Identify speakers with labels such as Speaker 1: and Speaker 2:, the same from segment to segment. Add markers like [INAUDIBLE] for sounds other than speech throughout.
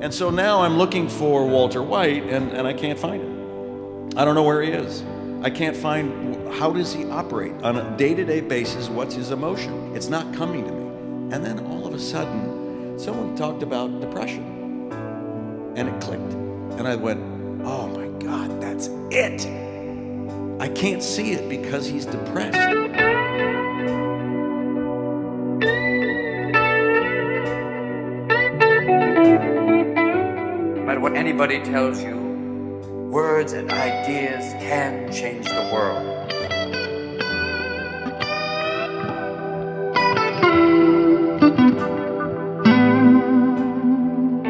Speaker 1: And so now I'm looking for Walter White and, and I can't find him. I don't know where he is. I can't find how does he operate on a day-to-day basis, what's his emotion? It's not coming to me. And then all of a sudden, someone talked about depression. And it clicked. And I went, oh my God, that's it. I can't see it because he's depressed.
Speaker 2: Anybody tells you, words and ideas can change the world.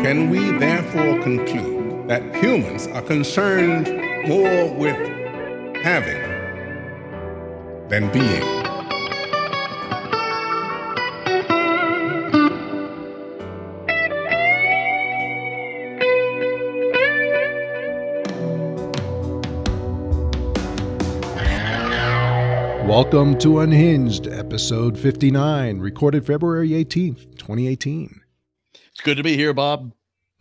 Speaker 3: Can we therefore conclude that humans are concerned more with having than being?
Speaker 4: Welcome to Unhinged, episode 59, recorded February 18th, 2018.
Speaker 5: It's good to be here, Bob.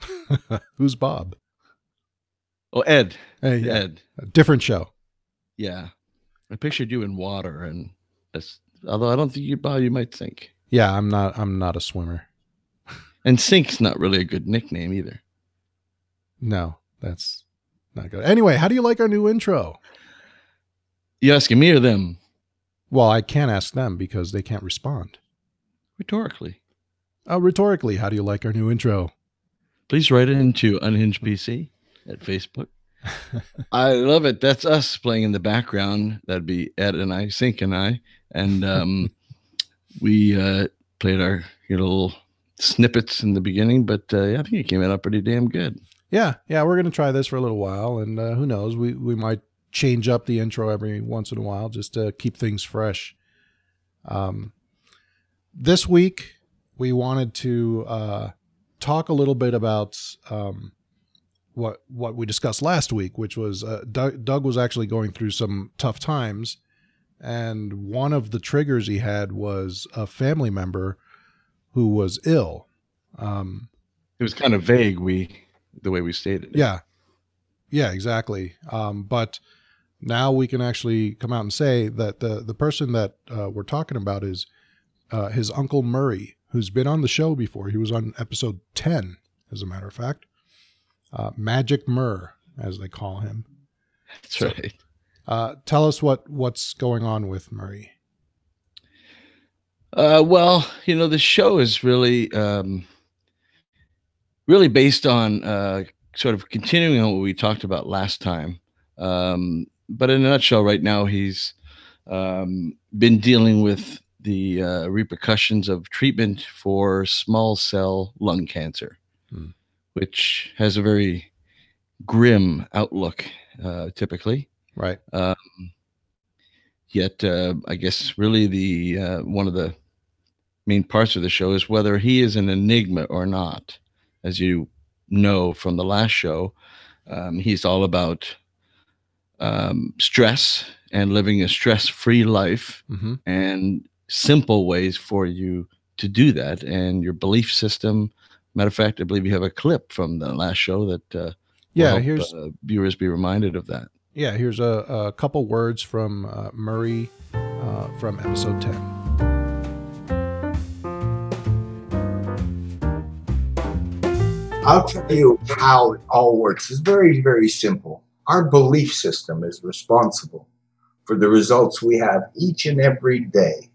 Speaker 5: [LAUGHS]
Speaker 4: Who's Bob?
Speaker 5: Oh, Ed.
Speaker 4: Hey, yeah,
Speaker 5: Ed.
Speaker 4: a different show.
Speaker 5: Yeah. I pictured you in water, and that's although I don't think you, Bob, you might sink.
Speaker 4: Yeah, I'm not I'm not a swimmer.
Speaker 5: And sink's not really a good nickname either.
Speaker 4: No, that's not good. Anyway, how do you like our new intro?
Speaker 5: You asking me or them?
Speaker 4: Well, I can't ask them because they can't respond.
Speaker 5: Rhetorically.
Speaker 4: Uh, rhetorically, how do you like our new intro?
Speaker 5: Please write it into Unhinged PC at Facebook. [LAUGHS] I love it. That's us playing in the background. That'd be Ed and I, Sink and I. And um, [LAUGHS] we uh, played our you know, little snippets in the beginning, but uh, yeah, I think it came out pretty damn good.
Speaker 4: Yeah, yeah, we're gonna try this for a little while, and uh, who knows, we we might change up the intro every once in a while just to keep things fresh. Um, this week we wanted to uh, talk a little bit about um, what what we discussed last week, which was uh, Doug, Doug was actually going through some tough times, and one of the triggers he had was a family member who was ill. Um,
Speaker 5: It was kind of vague, we the way we stated it.
Speaker 4: yeah. Yeah, exactly. Um, but now we can actually come out and say that the the person that uh, we're talking about is uh, his uncle Murray, who's been on the show before. He was on episode ten, as a matter of fact. Uh, Magic Murr, as they call him.
Speaker 5: That's right.
Speaker 4: Uh, tell us what what's going on with Murray.
Speaker 5: Uh, well, you know, the show is really, um, really based on uh, sort of continuing on what we talked about last time. Um, but in a nutshell, right now he's um, been dealing with the uh, repercussions of treatment for small cell lung cancer,
Speaker 4: Hmm.
Speaker 5: which has a very grim outlook, uh, typically
Speaker 4: Right.
Speaker 5: yet uh, I guess really the uh, one of the main parts of the show is whether he is an enigma or not. As you know from the last show, um, he's all about um, stress and living a stress-free life
Speaker 4: hmm
Speaker 5: and simple ways for you to do that and your belief system. Matter of fact, I believe you have a clip from the last show that uh, will
Speaker 4: Yeah.
Speaker 5: help,
Speaker 4: Here's
Speaker 5: uh, viewers be reminded of that.
Speaker 4: yeah. Here's a, a couple words from uh, Murray uh, from episode ten.
Speaker 6: I'll tell you how it all works. It's very, very simple. Our belief system is responsible for the results we have each and every day.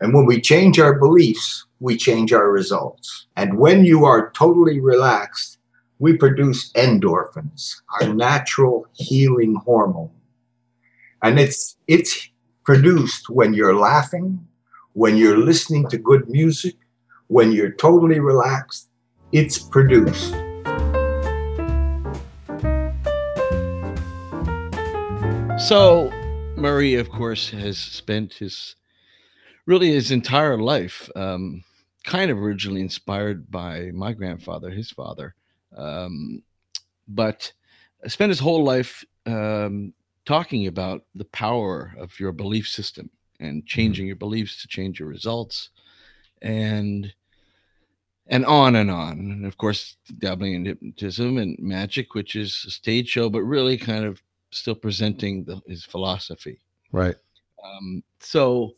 Speaker 6: And when we change our beliefs, we change our results. And when you are totally relaxed, we produce endorphins, our natural healing hormone. And it's it's produced when you're laughing, when you're listening to good music, when you're totally relaxed, it's produced.
Speaker 5: So Murray, of course, has spent his really his entire life um, kind of originally inspired by my grandfather, his father, um, but spent his whole life um, talking about the power of your belief system and changing your beliefs to change your results. And and on and on. And of course, dabbling in hypnotism and magic, which is a stage show, but really kind of still presenting the, his philosophy.
Speaker 4: Right.
Speaker 5: Um, so,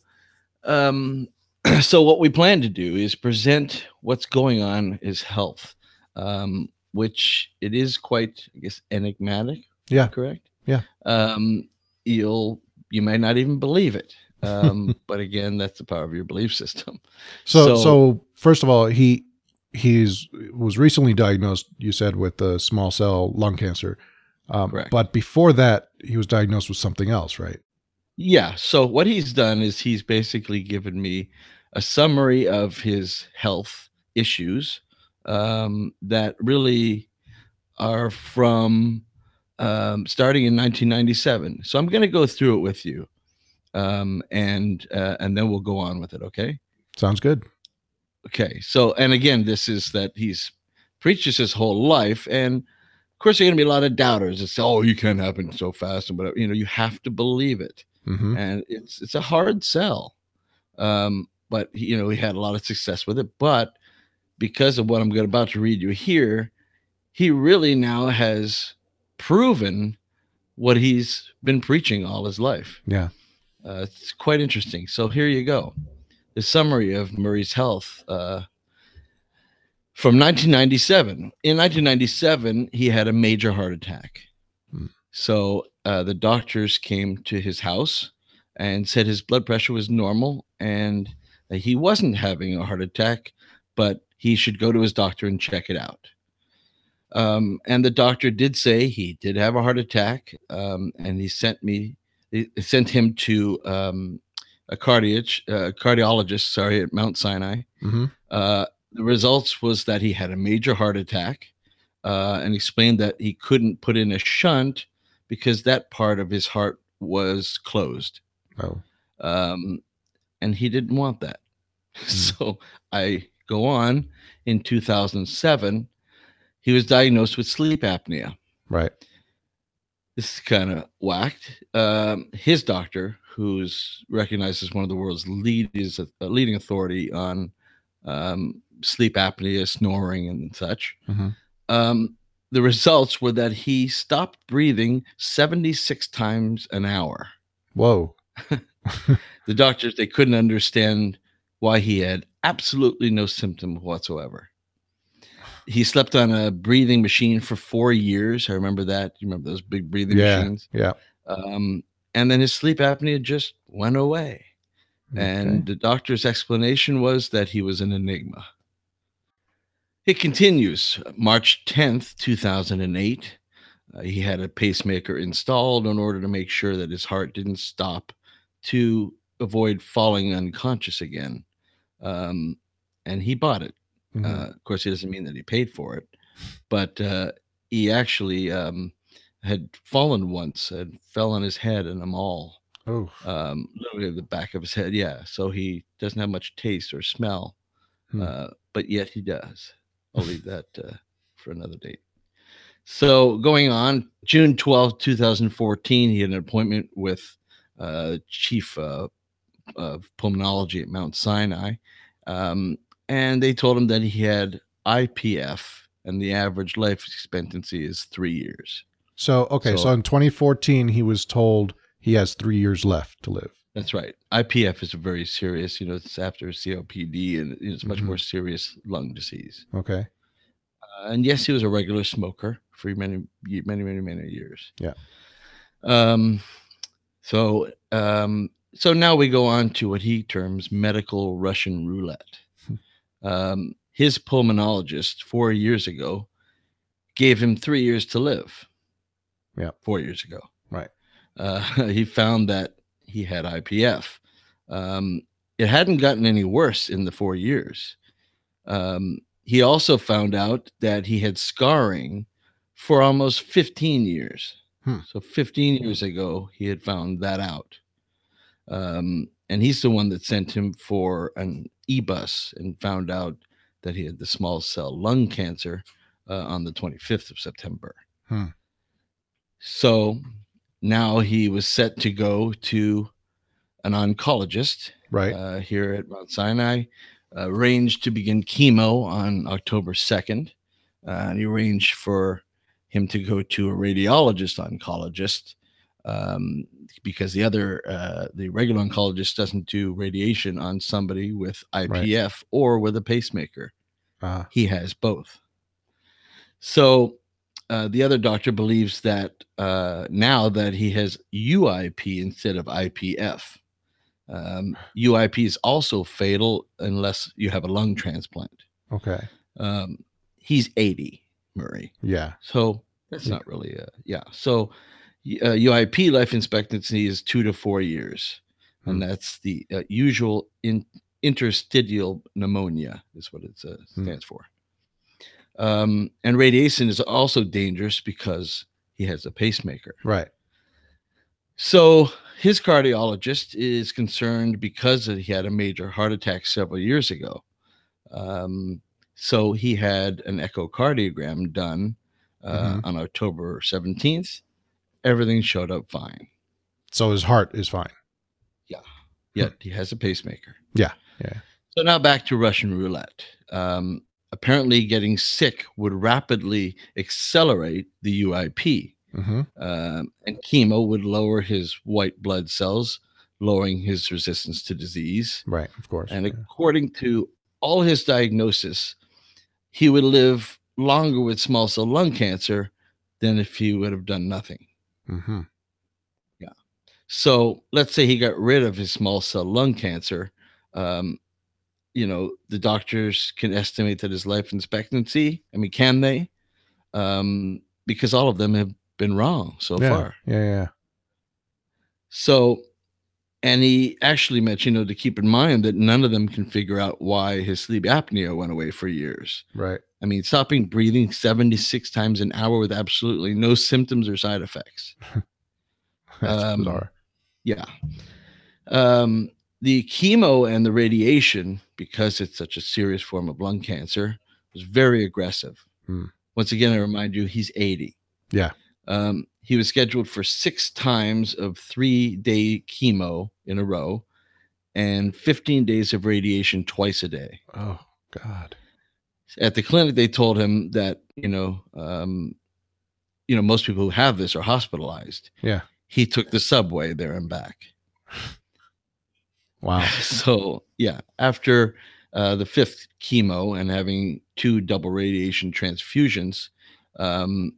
Speaker 5: um, [CLEARS THROAT] so what we plan to do is present what's going on is health, um, which it is quite, I guess, enigmatic.
Speaker 4: Yeah.
Speaker 5: Correct.
Speaker 4: Yeah.
Speaker 5: Um, you'll you may not even believe it. [LAUGHS] Um, but again, that's the power of your belief system. [LAUGHS]
Speaker 4: So,
Speaker 5: So-
Speaker 4: so, first of all, he he's was recently diagnosed. You said with the small cell lung cancer, um, but before that, he was diagnosed with something else, right?
Speaker 5: Yeah. So what he's done is he's basically given me a summary of his health issues um, that really are from um, starting in 1997. So I'm going to go through it with you, um, and uh, and then we'll go on with it. Okay.
Speaker 4: Sounds good.
Speaker 5: Okay. So and again, this is that he's preached this his whole life, and course, there are going to be a lot of doubters that say, "Oh, you can't happen so fast," and whatever. You know, you have to believe it
Speaker 4: hmm
Speaker 5: and it's it's a hard sell. Um, but you know, he had a lot of success with it. But because of what I'm going about to read you here, he really now has proven what he's been preaching all his life.
Speaker 4: Yeah.
Speaker 5: Uh, it's quite interesting. So here you go. The summary of Murray's health uh, from 1997. In 1997, he had a major heart attack.
Speaker 4: Hmm.
Speaker 5: So uh, the doctors came to his house and said his blood pressure was normal and that he wasn't having a heart attack, but he should go to his doctor and check it out. Um, and the doctor did say he did have a heart attack, um, and he sent me, he sent him to um, a cardiologist, uh, cardiologist, sorry, at Mount Sinai.
Speaker 4: hmm
Speaker 5: Uh, the results was that he had a major heart attack, uh, and explained that he couldn't put in a shunt because that part of his heart was closed,
Speaker 4: Oh,
Speaker 5: um, and he didn't want that. [LAUGHS] So I go on. In 2007, he was diagnosed with sleep apnea
Speaker 4: right.
Speaker 5: this is kind of whacked. Um, his doctor, who's recognized as one of the world's lead, is a, a leading authority on um, sleep apnea, snoring, and such.
Speaker 4: Mhm.
Speaker 5: Um, the results were that he stopped breathing 76 times an hour.
Speaker 4: Whoa. [LAUGHS]
Speaker 5: The doctors they couldn't understand why he had absolutely no symptom whatsoever. He slept on a breathing machine for four years. I remember that. You remember those big breathing
Speaker 4: Yeah.
Speaker 5: machines?
Speaker 4: Yeah.
Speaker 5: Um, and then his sleep apnea just went away. And the doctor's explanation was that he was an enigma. It continues. March 10th, 2008. Uh, he had a pacemaker installed in order to make sure that his heart didn't stop to avoid falling unconscious again. Um, and he bought it.
Speaker 4: Mhm.
Speaker 5: Uh, of course, it doesn't mean that he paid for it, but uh, he actually um, had fallen once and fell on his head in a mall
Speaker 4: oh,
Speaker 5: um, literally the back of his head. Yeah, so he doesn't have much taste or smell,
Speaker 4: Hmm.
Speaker 5: uh, but yet he does. I'll leave that uh, for another date. So going on, June twelfth, 2014, he had an appointment with uh, chief uh, of pulmonology at Mount Sinai. Um, and they told him that he had IPF and the average life expectancy is three years.
Speaker 4: so okay. So,
Speaker 5: So-
Speaker 4: in 2014, he was told he has three years left to live.
Speaker 5: That's right. IPF is a very serious, you know, it's after COPD and it's much
Speaker 4: Mhm.
Speaker 5: more serious lung disease.
Speaker 4: Okay.
Speaker 5: Uh, and yes, he was a regular smoker for many, many, many, many years.
Speaker 4: Yeah.
Speaker 5: Um, so, um, so now we go on to what he terms medical Russian roulette. um, his pulmonologist four years ago gave him three years to live.
Speaker 4: Yeah.
Speaker 5: Four years ago.
Speaker 4: Right.
Speaker 5: Uh, [LAUGHS] he found that he had IPF. Um, it hadn't gotten any worse in the four years. Um, he also found out that he had scarring for almost 15 years.
Speaker 4: Hmm.
Speaker 5: So 15 years ago, he had found that out. Um, and he's the one that sent him for an EBUS and found out that he had the small cell lung cancer uh, on the 25th of September.
Speaker 4: Hmm.
Speaker 5: So now he was set to go to an oncologist
Speaker 4: Right.
Speaker 5: uh, here at Mount Sinai, uh, arranged to begin chemo on October 2nd. Uh, and he arranged for him to go to a radiologist oncologist um, because the other, uh, the regular oncologist doesn't do radiation on somebody with IPF or with a pacemaker.
Speaker 4: Uh,
Speaker 5: He has both. So uh, the other doctor believes that uh, now that he has UIP instead of IPF. Um, UIP is also fatal unless you have a lung transplant.
Speaker 4: okay.
Speaker 5: Um, he's 80, Murray.
Speaker 4: Yeah.
Speaker 5: So that's
Speaker 4: Yeah.
Speaker 5: not really a, yeah. So uh, UIP life expectancy is two to four years.
Speaker 4: Hmm.
Speaker 5: And that's the uh, usual in, interstitial pneumonia, is what it uh,
Speaker 4: Hmm.
Speaker 5: stands for. Um, and radiation is also dangerous because he has a pacemaker.
Speaker 4: Right.
Speaker 5: So his cardiologist is concerned because he had a major heart attack several years ago. Um, so he had an echocardiogram done uh,
Speaker 4: Mhm.
Speaker 5: on October 17th. Everything showed up fine.
Speaker 4: So his heart is fine. Yeah.
Speaker 5: Yet he has a pacemaker.
Speaker 4: Yeah, yeah.
Speaker 5: So now back to Russian roulette. Um, apparently, getting sick would rapidly accelerate the UIP.
Speaker 4: hmm
Speaker 5: um, and chemo would lower his white blood cells, lowering his resistance to disease.
Speaker 4: Right. Of course.
Speaker 5: And
Speaker 4: yeah.
Speaker 5: according to all his diagnosis, he would live longer with small cell lung cancer than if he would have done nothing.
Speaker 4: Mhm.
Speaker 5: So let's say he got rid of his small cell lung cancer. Um, you know, the doctors can estimate that his life expectancy. I mean, can they? Um, because all of them have been wrong so
Speaker 4: yeah.
Speaker 5: far.
Speaker 4: Yeah. Yeah.
Speaker 5: So, and he actually mentioned, you know, to keep in mind that none of them can figure out why his sleep apnea went away for years.
Speaker 4: Right.
Speaker 5: I mean, stopping breathing 76 times an hour with absolutely no symptoms or side effects. [LAUGHS]
Speaker 4: That's
Speaker 5: Um,
Speaker 4: bizarre.
Speaker 5: Yeah. Um, the chemo and the radiation, because it's such a serious form of lung cancer, was very aggressive.
Speaker 4: Hmm.
Speaker 5: Once again, I remind you, he's 80.
Speaker 4: Yeah.
Speaker 5: Um, he was scheduled for six times of three day chemo in a row and 15 days of radiation twice a day.
Speaker 4: Oh God.
Speaker 5: At the clinic, they told him that, you know, um, you know, most people who have this are hospitalized.
Speaker 4: Yeah.
Speaker 5: He took the subway there and back.
Speaker 4: Wow. [LAUGHS]
Speaker 5: So yeah, after uh, the fifth chemo and having two double radiation transfusions, um,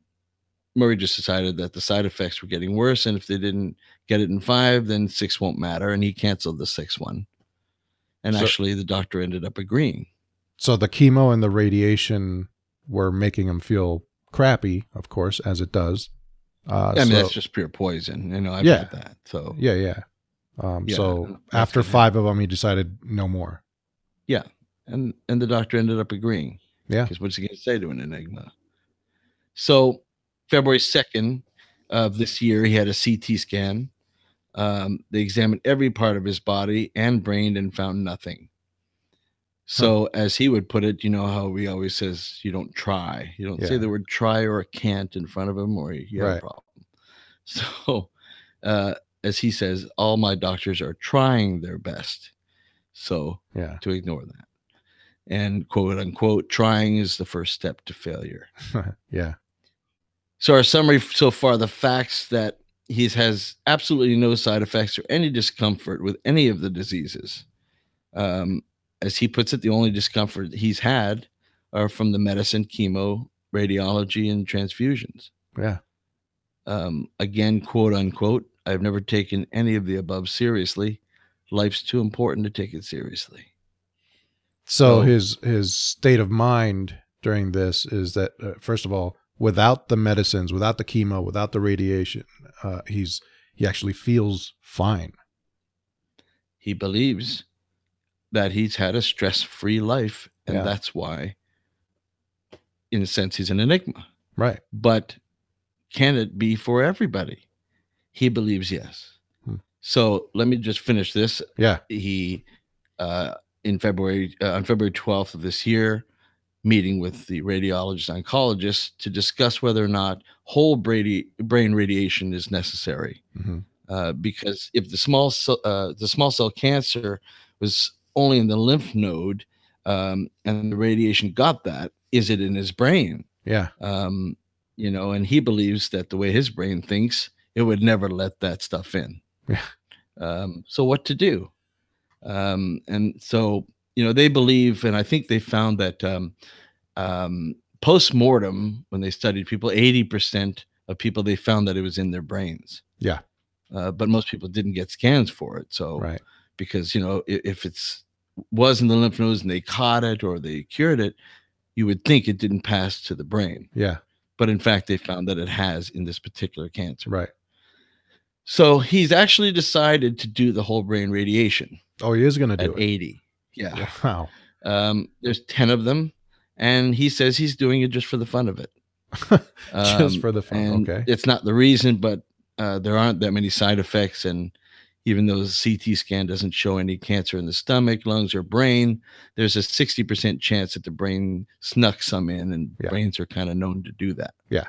Speaker 5: Murray just decided that the side effects were getting worse, and if they didn't get it in five, then six won't matter, and he canceled the sixth one. And
Speaker 4: So-
Speaker 5: actually, the doctor ended up agreeing.
Speaker 4: So the chemo and the radiation were making him feel crappy, of course, as it does. Uh,
Speaker 5: I mean,
Speaker 4: so-
Speaker 5: that's just pure poison. You know, I've
Speaker 4: Yeah.
Speaker 5: had that. So
Speaker 4: yeah, yeah. Um,
Speaker 5: Yeah,
Speaker 4: so after five of them, he decided no more.
Speaker 5: Yeah, and and the doctor ended up agreeing.
Speaker 4: Yeah.
Speaker 5: Because what's he going to say to an enigma? So February second of this year, he had a CT scan. Um, they examined every part of his body and brain and found nothing. So, as he would put it, you know how he always says, "You don't try. You don't say the word try or can't in front of him, or you have
Speaker 4: Right.
Speaker 5: a problem." [LAUGHS] So, uh, as he says, all my doctors are trying their best. So,
Speaker 4: Yeah.
Speaker 5: to ignore that. And quote unquote, trying is the first step to failure. [LAUGHS]
Speaker 4: yeah.
Speaker 5: So, our summary so far the facts that he has absolutely no side effects or any discomfort with any of the diseases. Um, as he puts it, the only discomfort he's had are from the medicine, chemo, radiology, and transfusions.
Speaker 4: Yeah.
Speaker 5: Um, again, quote unquote, I've never taken any of the above seriously. Life's too important to take it seriously.
Speaker 4: So
Speaker 5: So-
Speaker 4: his his state of mind during this is that uh, first of all, without the medicines, without the chemo, without the radiation, uh, he's he actually feels fine.
Speaker 5: he believes that he's had a stress-free life and
Speaker 4: Yeah.
Speaker 5: that's why in a sense he's an enigma
Speaker 4: Right.
Speaker 5: but can it be for everybody he believes yes
Speaker 4: Hmm.
Speaker 5: so let me just finish this
Speaker 4: Yeah.
Speaker 5: he uh in february uh, on february 12th of this year meeting with the radiologist oncologist to discuss whether or not whole brady brain radiation is necessary
Speaker 4: hmm
Speaker 5: uh, because if the small cell, uh, the small cell cancer was only in the lymph node, um, and the radiation got that. Is it in his brain?
Speaker 4: Yeah.
Speaker 5: Um, you know, and he believes that the way his brain thinks, it would never let that stuff in.
Speaker 4: Yeah.
Speaker 5: Um, so what to do? Um, and so you know they believe, and I think they found that um, um, post mortem when they studied people, eighty percent of people they found that it was in their brains.
Speaker 4: Yeah.
Speaker 5: Uh, but most people didn't get scans for it. So
Speaker 4: Right.
Speaker 5: because you know if, if it's was in the lymph nodes and they caught it or they cured it, you would think it didn't pass to the brain.
Speaker 4: Yeah.
Speaker 5: But in fact, they found that it has in this particular cancer.
Speaker 4: Right.
Speaker 5: So he's actually decided to do the whole brain radiation
Speaker 4: Oh, he is going to
Speaker 5: at
Speaker 4: do it.
Speaker 5: 80. Yeah. [LAUGHS]
Speaker 4: Wow.
Speaker 5: Um, there's 10 of them. And he says he's doing it just for the fun of it. [LAUGHS]
Speaker 4: Just
Speaker 5: Um,
Speaker 4: for the fun.
Speaker 5: and
Speaker 4: Okay.
Speaker 5: It's not the reason, but uh, there aren't that many side effects. And even though the CT scan doesn't show any cancer in the stomach, lungs, or brain, there's a 60% chance that the brain snuck some in, and
Speaker 4: Yeah.
Speaker 5: brains are kind of known to do that.
Speaker 4: Yeah.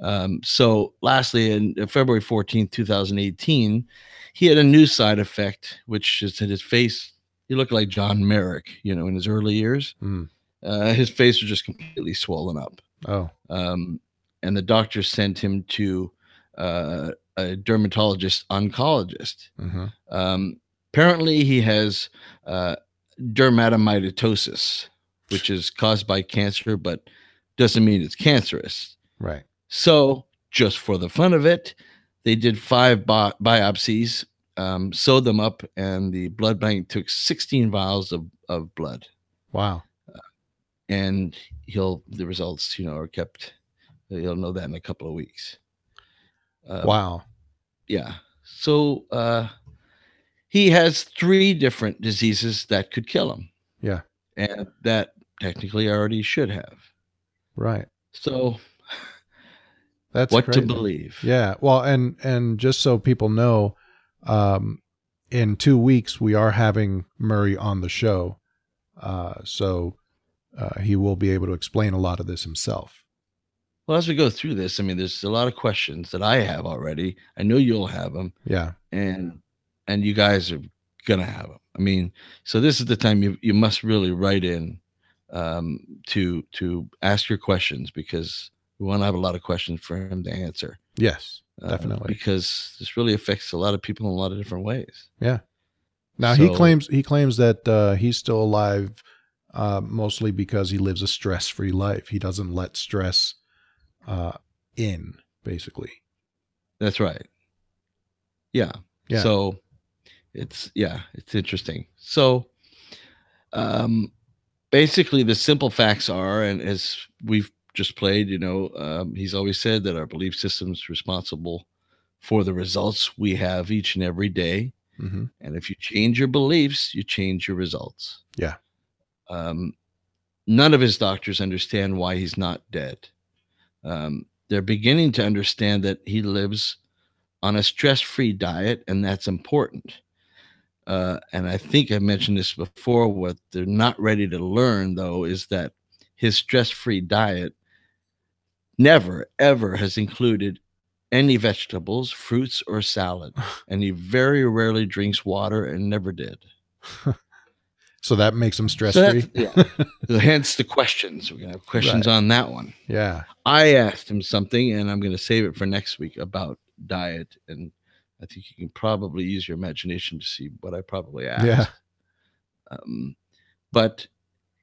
Speaker 5: Um, so, lastly, in February 14th, 2018, he had a new side effect, which is that his face, he looked like John Merrick, you know, in his early years.
Speaker 4: Mm.
Speaker 5: Uh, his face was just completely swollen up
Speaker 4: Oh.
Speaker 5: um, and the doctor sent him to uh, a dermatologist oncologist.
Speaker 4: hmm
Speaker 5: Um, apparently, he has uh, dermatomyositis, which is caused by cancer, but doesn't mean it's cancerous.
Speaker 4: Right.
Speaker 5: So, just for the fun of it, they did five bi- biopsies, um, sewed them up, and the blood bank took 16 vials of, of blood.
Speaker 4: Wow.
Speaker 5: And he'll the results, you know, are kept. He'll know that in a couple of weeks. Uh,
Speaker 4: wow.
Speaker 5: yeah so uh he has three different diseases that could kill him
Speaker 4: Yeah.
Speaker 5: and that technically already should have
Speaker 4: Right.
Speaker 5: so
Speaker 4: That's
Speaker 5: what to believe
Speaker 4: Yeah. Well, and and just so people know, um, in two weeks we are having Murray on the show, uh, so uh, he will be able to explain a lot of this himself.
Speaker 5: well as we go through this i mean there's a lot of questions that i have already i know you'll have them
Speaker 4: Yeah.
Speaker 5: and and you guys are gonna have them i mean so this is the time you, you must really write in um to to ask your questions because we want to have a lot of questions for him to answer
Speaker 4: Yes.
Speaker 5: uh,
Speaker 4: Definitely.
Speaker 5: because this really affects a lot of people in a lot of different ways. Yeah.
Speaker 4: Now he claims he claims that uh, he's still alive, uh, mostly because he lives a stress-free life. He doesn't let stress uh, in, basically.
Speaker 5: That's right. Yeah.
Speaker 4: Yeah.
Speaker 5: So it's yeah, it's interesting. So um basically the simple facts are and as we've just played, you know, um, he's always said that our belief system is responsible for the results we have each and every day.
Speaker 4: hmm
Speaker 5: And if you change your beliefs, you change your results.
Speaker 4: Yeah.
Speaker 5: Um, none of his doctors understand why he's not dead. Um, they're beginning to understand that he lives on a stress free diet, and that's important. Uh, and I think I mentioned this before. What they're not ready to learn, though, is that his stress free diet never, ever has included any vegetables, fruits, or salad. [LAUGHS] and he very rarely drinks water and never did. [LAUGHS]
Speaker 4: So that makes him
Speaker 5: So
Speaker 4: stress-free.
Speaker 5: that's- yeah. [LAUGHS] Hence the questions. We're gonna have questions on that one.
Speaker 4: yeah.
Speaker 5: I asked him something, and I'm gonna save it for next week about diet, and I think you can probably use your imagination to see what I probably asked.
Speaker 4: Yeah.
Speaker 5: Um, but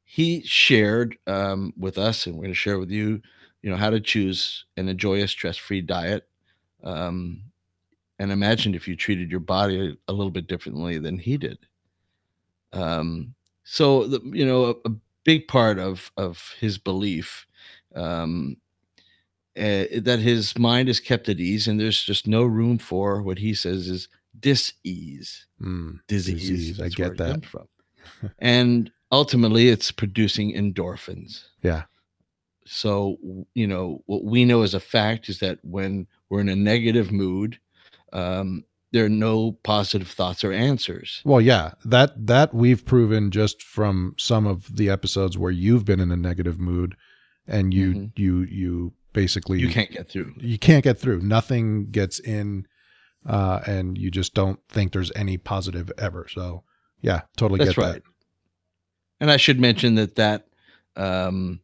Speaker 5: he shared um, with us, and we're going to share with you, you know, how to choose and enjoy a stress-free diet. Um, and imagine if you treated your body a little bit differently than he did. Um, so, the, you know, a, a big part of of his belief um, uh, that his mind is kept at ease, and there's just no room for what he says is dis-ease
Speaker 4: Mm,
Speaker 5: disease.
Speaker 4: Disease, I get that.
Speaker 5: from. and ultimately, it's producing endorphins.
Speaker 4: Yeah.
Speaker 5: So, you know, what we know as a fact is that when we're in a negative mood, um, there are no positive thoughts or answers.
Speaker 4: Well, yeah, that that we've proven just from some of the episodes where you've been in a negative mood, and you
Speaker 5: Mhm.
Speaker 4: you you basically
Speaker 5: You can't get through.
Speaker 4: you can't get through. Nothing gets in, uh, and you just don't think there's any positive ever. So, yeah, totally
Speaker 5: That's
Speaker 4: get
Speaker 5: right. And I should mention that that um,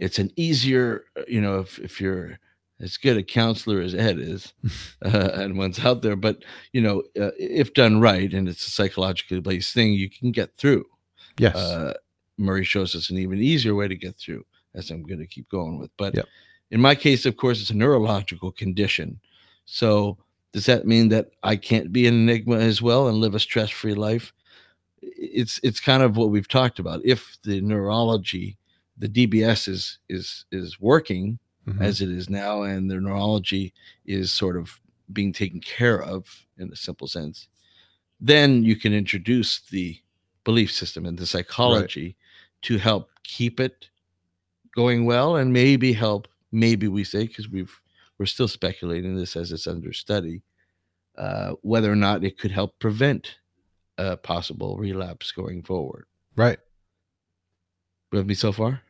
Speaker 5: it's an easier, uh, you know, if if you're as good a counselor as Ed is, [LAUGHS] uh, and one's out there, but you know, uh, if done right and it's a psychologically based thing, you can get through.
Speaker 4: Yes.
Speaker 5: Uh, Murray shows us an even easier way to get through, as I'm going to keep going with. But
Speaker 4: Yep.
Speaker 5: in my case, of course, it's a neurological condition. So does that mean that I can't be an enigma as well and live a stress-free life? It's it's kind of what we've talked about. If the neurology, the DBS is is is working
Speaker 4: Mhm.
Speaker 5: as it is now, and the neurology is sort of being taken care of in a simple sense, then you can introduce the belief system and the psychology to help keep it going well and maybe help maybe we say because we've we're still speculating this as it's under study uh, whether or not it could help prevent a possible relapse going forward
Speaker 4: right.
Speaker 5: with me so far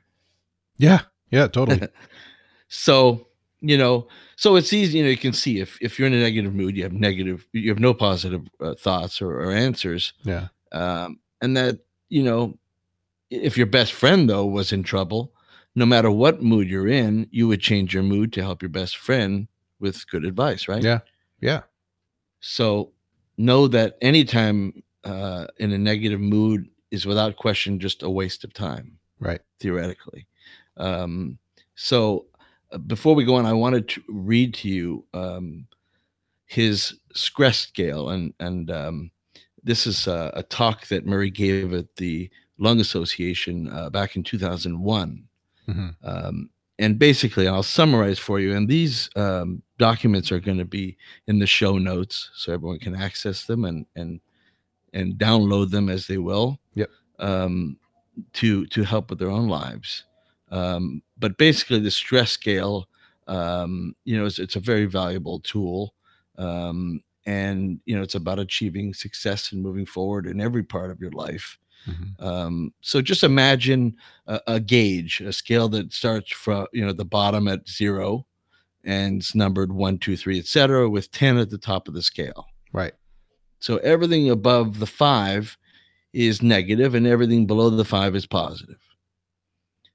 Speaker 4: Yeah. Yeah. Totally. [LAUGHS]
Speaker 5: so you know so it's easy you know you can see if if you're in a negative mood you have negative you have no positive uh, thoughts or, or answers
Speaker 4: yeah.
Speaker 5: um, and that you know if your best friend though was in trouble no matter what mood you're in you would change your mood to help your best friend with good advice right
Speaker 4: Yeah. Yeah.
Speaker 5: so know that anytime uh, in a negative mood is without question just a waste of time
Speaker 4: Right.
Speaker 5: theoretically um, so uh, before we go on i wanted to read to you um, his stress scale and and um, this is a, a talk that murray gave at the lung association uh, back in 2001
Speaker 4: Mhm.
Speaker 5: um, and basically i'll summarize for you and these um, documents are going to be in the show notes so everyone can access them and and and download them as they will
Speaker 4: Yep.
Speaker 5: um, to to help with their own lives um, but basically the stress scale um, you know it's, it's a very valuable tool um, and you know it's about achieving success and moving forward in every part of your life
Speaker 4: Mhm.
Speaker 5: um, so just imagine a, a gauge, a scale that starts from you know the bottom at zero, and it's numbered one, two, three, etc., with ten at the top of the scale.
Speaker 4: Right.
Speaker 5: So everything above the five is negative, and everything below the five is positive.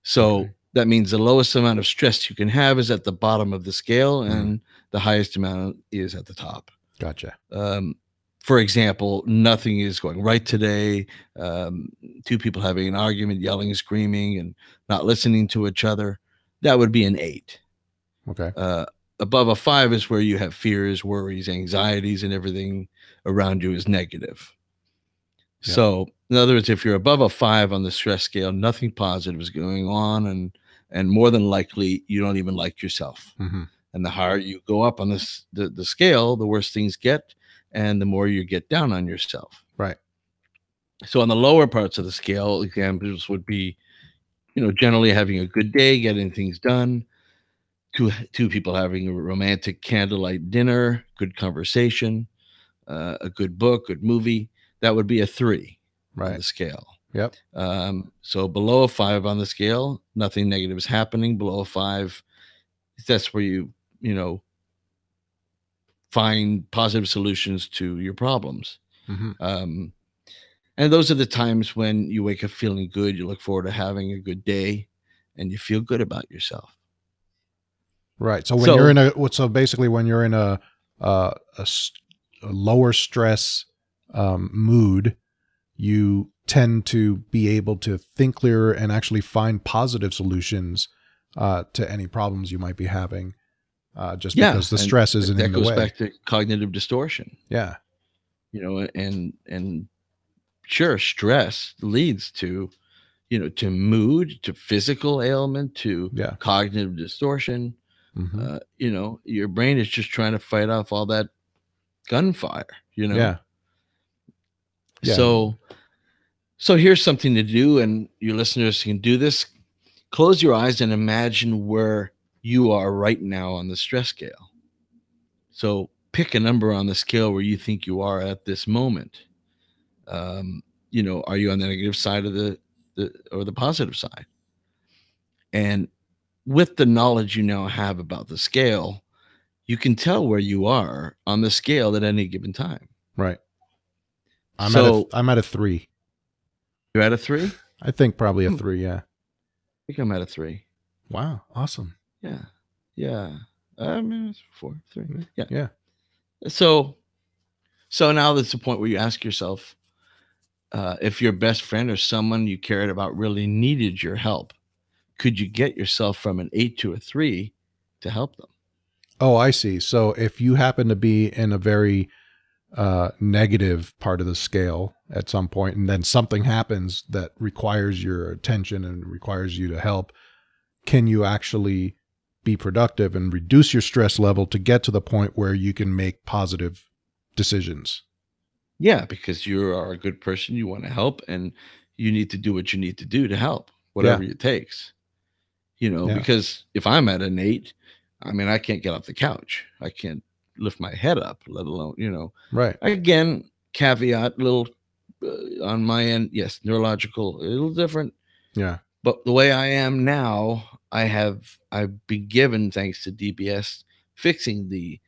Speaker 5: So
Speaker 4: Okay.
Speaker 5: that means the lowest amount of stress you can have is at the bottom of the scale,
Speaker 4: Mhm.
Speaker 5: and the highest amount is at the top
Speaker 4: Gotcha.
Speaker 5: um, for example, nothing is going right today. Um, two people having an argument, yelling, screaming, and not listening to each other. That would be an eight.
Speaker 4: Okay.
Speaker 5: Uh, above a five is where you have fears, worries, anxieties, and everything around you is negative.
Speaker 4: Yeah.
Speaker 5: So, in other words, if you're above a five on the stress scale, nothing positive is going on, and and more than likely, you don't even like yourself
Speaker 4: hmm
Speaker 5: and the higher you go up on this the, the scale the worse things get and the more you get down on yourself
Speaker 4: Right.
Speaker 5: so on the lower parts of the scale examples would be you know generally having a good day getting things done two two people having a romantic candlelight dinner good conversation uh, a good book good movie that would be a three on
Speaker 4: Right.
Speaker 5: the scale
Speaker 4: Yep.
Speaker 5: um, so below a five on the scale, nothing negative is happening. Below a five, that's where you, you know, find positive solutions to your problems.
Speaker 4: hmm
Speaker 5: Um, and those are the times when you wake up feeling good, you look forward to having a good day, and you feel good about yourself.
Speaker 4: Right. So when
Speaker 5: So-
Speaker 4: you're in a so basically when you're in a uh, a, a lower stress um, mood, you tend to be able to think clearer and actually find positive solutions uh, to any problems you might be having, uh, just because the stress isn't
Speaker 5: that
Speaker 4: in the
Speaker 5: goes
Speaker 4: way.
Speaker 5: back to cognitive distortion.
Speaker 4: yeah.
Speaker 5: you know and and sure stress leads to you know to mood to physical ailment to
Speaker 4: Yeah.
Speaker 5: cognitive distortion
Speaker 4: hmm
Speaker 5: uh, you know your brain is just trying to fight off all that gunfire you know
Speaker 4: Yeah. Yeah.
Speaker 5: so so here's something to do and your listeners can do this. Close your eyes and imagine where you are right now on the stress scale. So pick a number on the scale where you think you are at this moment. Um, you know are you on the negative side of the, the or the positive side? And with the knowledge you now have about the scale you can tell where you are on the scale at any given time.
Speaker 4: Right. I'm
Speaker 5: so
Speaker 4: at a, I'm at a three.
Speaker 5: you're at a three
Speaker 4: I think probably a
Speaker 5: Hmm.
Speaker 4: three. Yeah.
Speaker 5: I think I'm at a three.
Speaker 4: Wow. Awesome.
Speaker 5: Yeah. Yeah. I mean, it's four, three. Yeah.
Speaker 4: Yeah.
Speaker 5: So, so now that's the point where you ask yourself, uh, if your best friend or someone you cared about really needed your help, could you get yourself from an eight to a three to help them?
Speaker 4: Oh, I see. So if you happen to be in a very uh, negative part of the scale at some point, and then something happens that requires your attention and requires you to help, can you actually be productive and reduce your stress level to get to the point where you can make positive decisions?
Speaker 5: Yeah, because you are a good person, you want to help, and you need to do what you need to do to help, whatever it takes. You know,
Speaker 4: Yeah.
Speaker 5: because if I'm at an eight, I mean, I can't get off the couch. I can't lift my head up, let alone, you know,
Speaker 4: Right.
Speaker 5: again, caveat, little uh, on my end, yes, neurological, a little different.
Speaker 4: Yeah.
Speaker 5: But the way I am now, I have I've been given thanks to DBS fixing the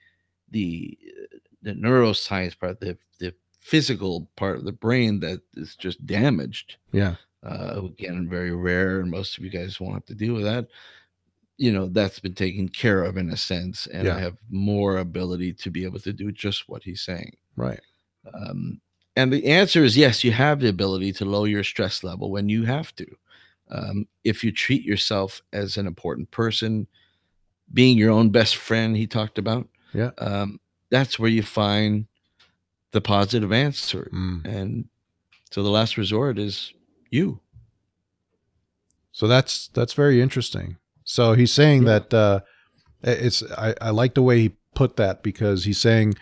Speaker 5: the uh, the neuroscience part, the the physical part of the brain that is just damaged.
Speaker 4: Yeah.
Speaker 5: Uh, again, very rare, and most of you guys won't have to deal with that. You know, that's been taken care of in a sense, and
Speaker 4: Yeah.
Speaker 5: I have more ability to be able to do just what he's saying.
Speaker 4: Right.
Speaker 5: Um, and the answer is yes, you have the ability to lower your stress level when you have to. Um, if you treat yourself as an important person, being your own best friend, he talked about,
Speaker 4: Yeah.
Speaker 5: um, that's where you find the positive answer.
Speaker 4: Mm.
Speaker 5: And so the last resort is you.
Speaker 4: So that's that's very interesting. So he's saying
Speaker 5: Yeah.
Speaker 4: that uh, it's I, I like the way he put that because he's saying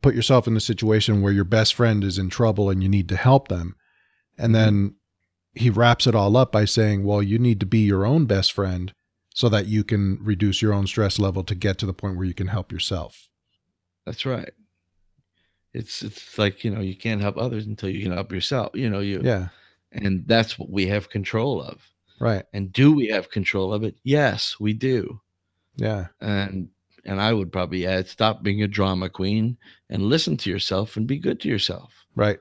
Speaker 4: put yourself in a situation where your best friend is in trouble and you need to help them, and then he wraps it all up by saying, well, you need to be your own best friend so that you can reduce your own stress level to get to the point where you can help yourself.
Speaker 5: That's right. It's it's like you know you can't help others until you can help yourself. You know you
Speaker 4: Yeah.
Speaker 5: and that's what we have control of.
Speaker 4: Right.
Speaker 5: And do we have control of it? Yes, we do.
Speaker 4: Yeah.
Speaker 5: And and I would probably add stop being a drama queen and listen to yourself and be good to yourself.
Speaker 4: Right.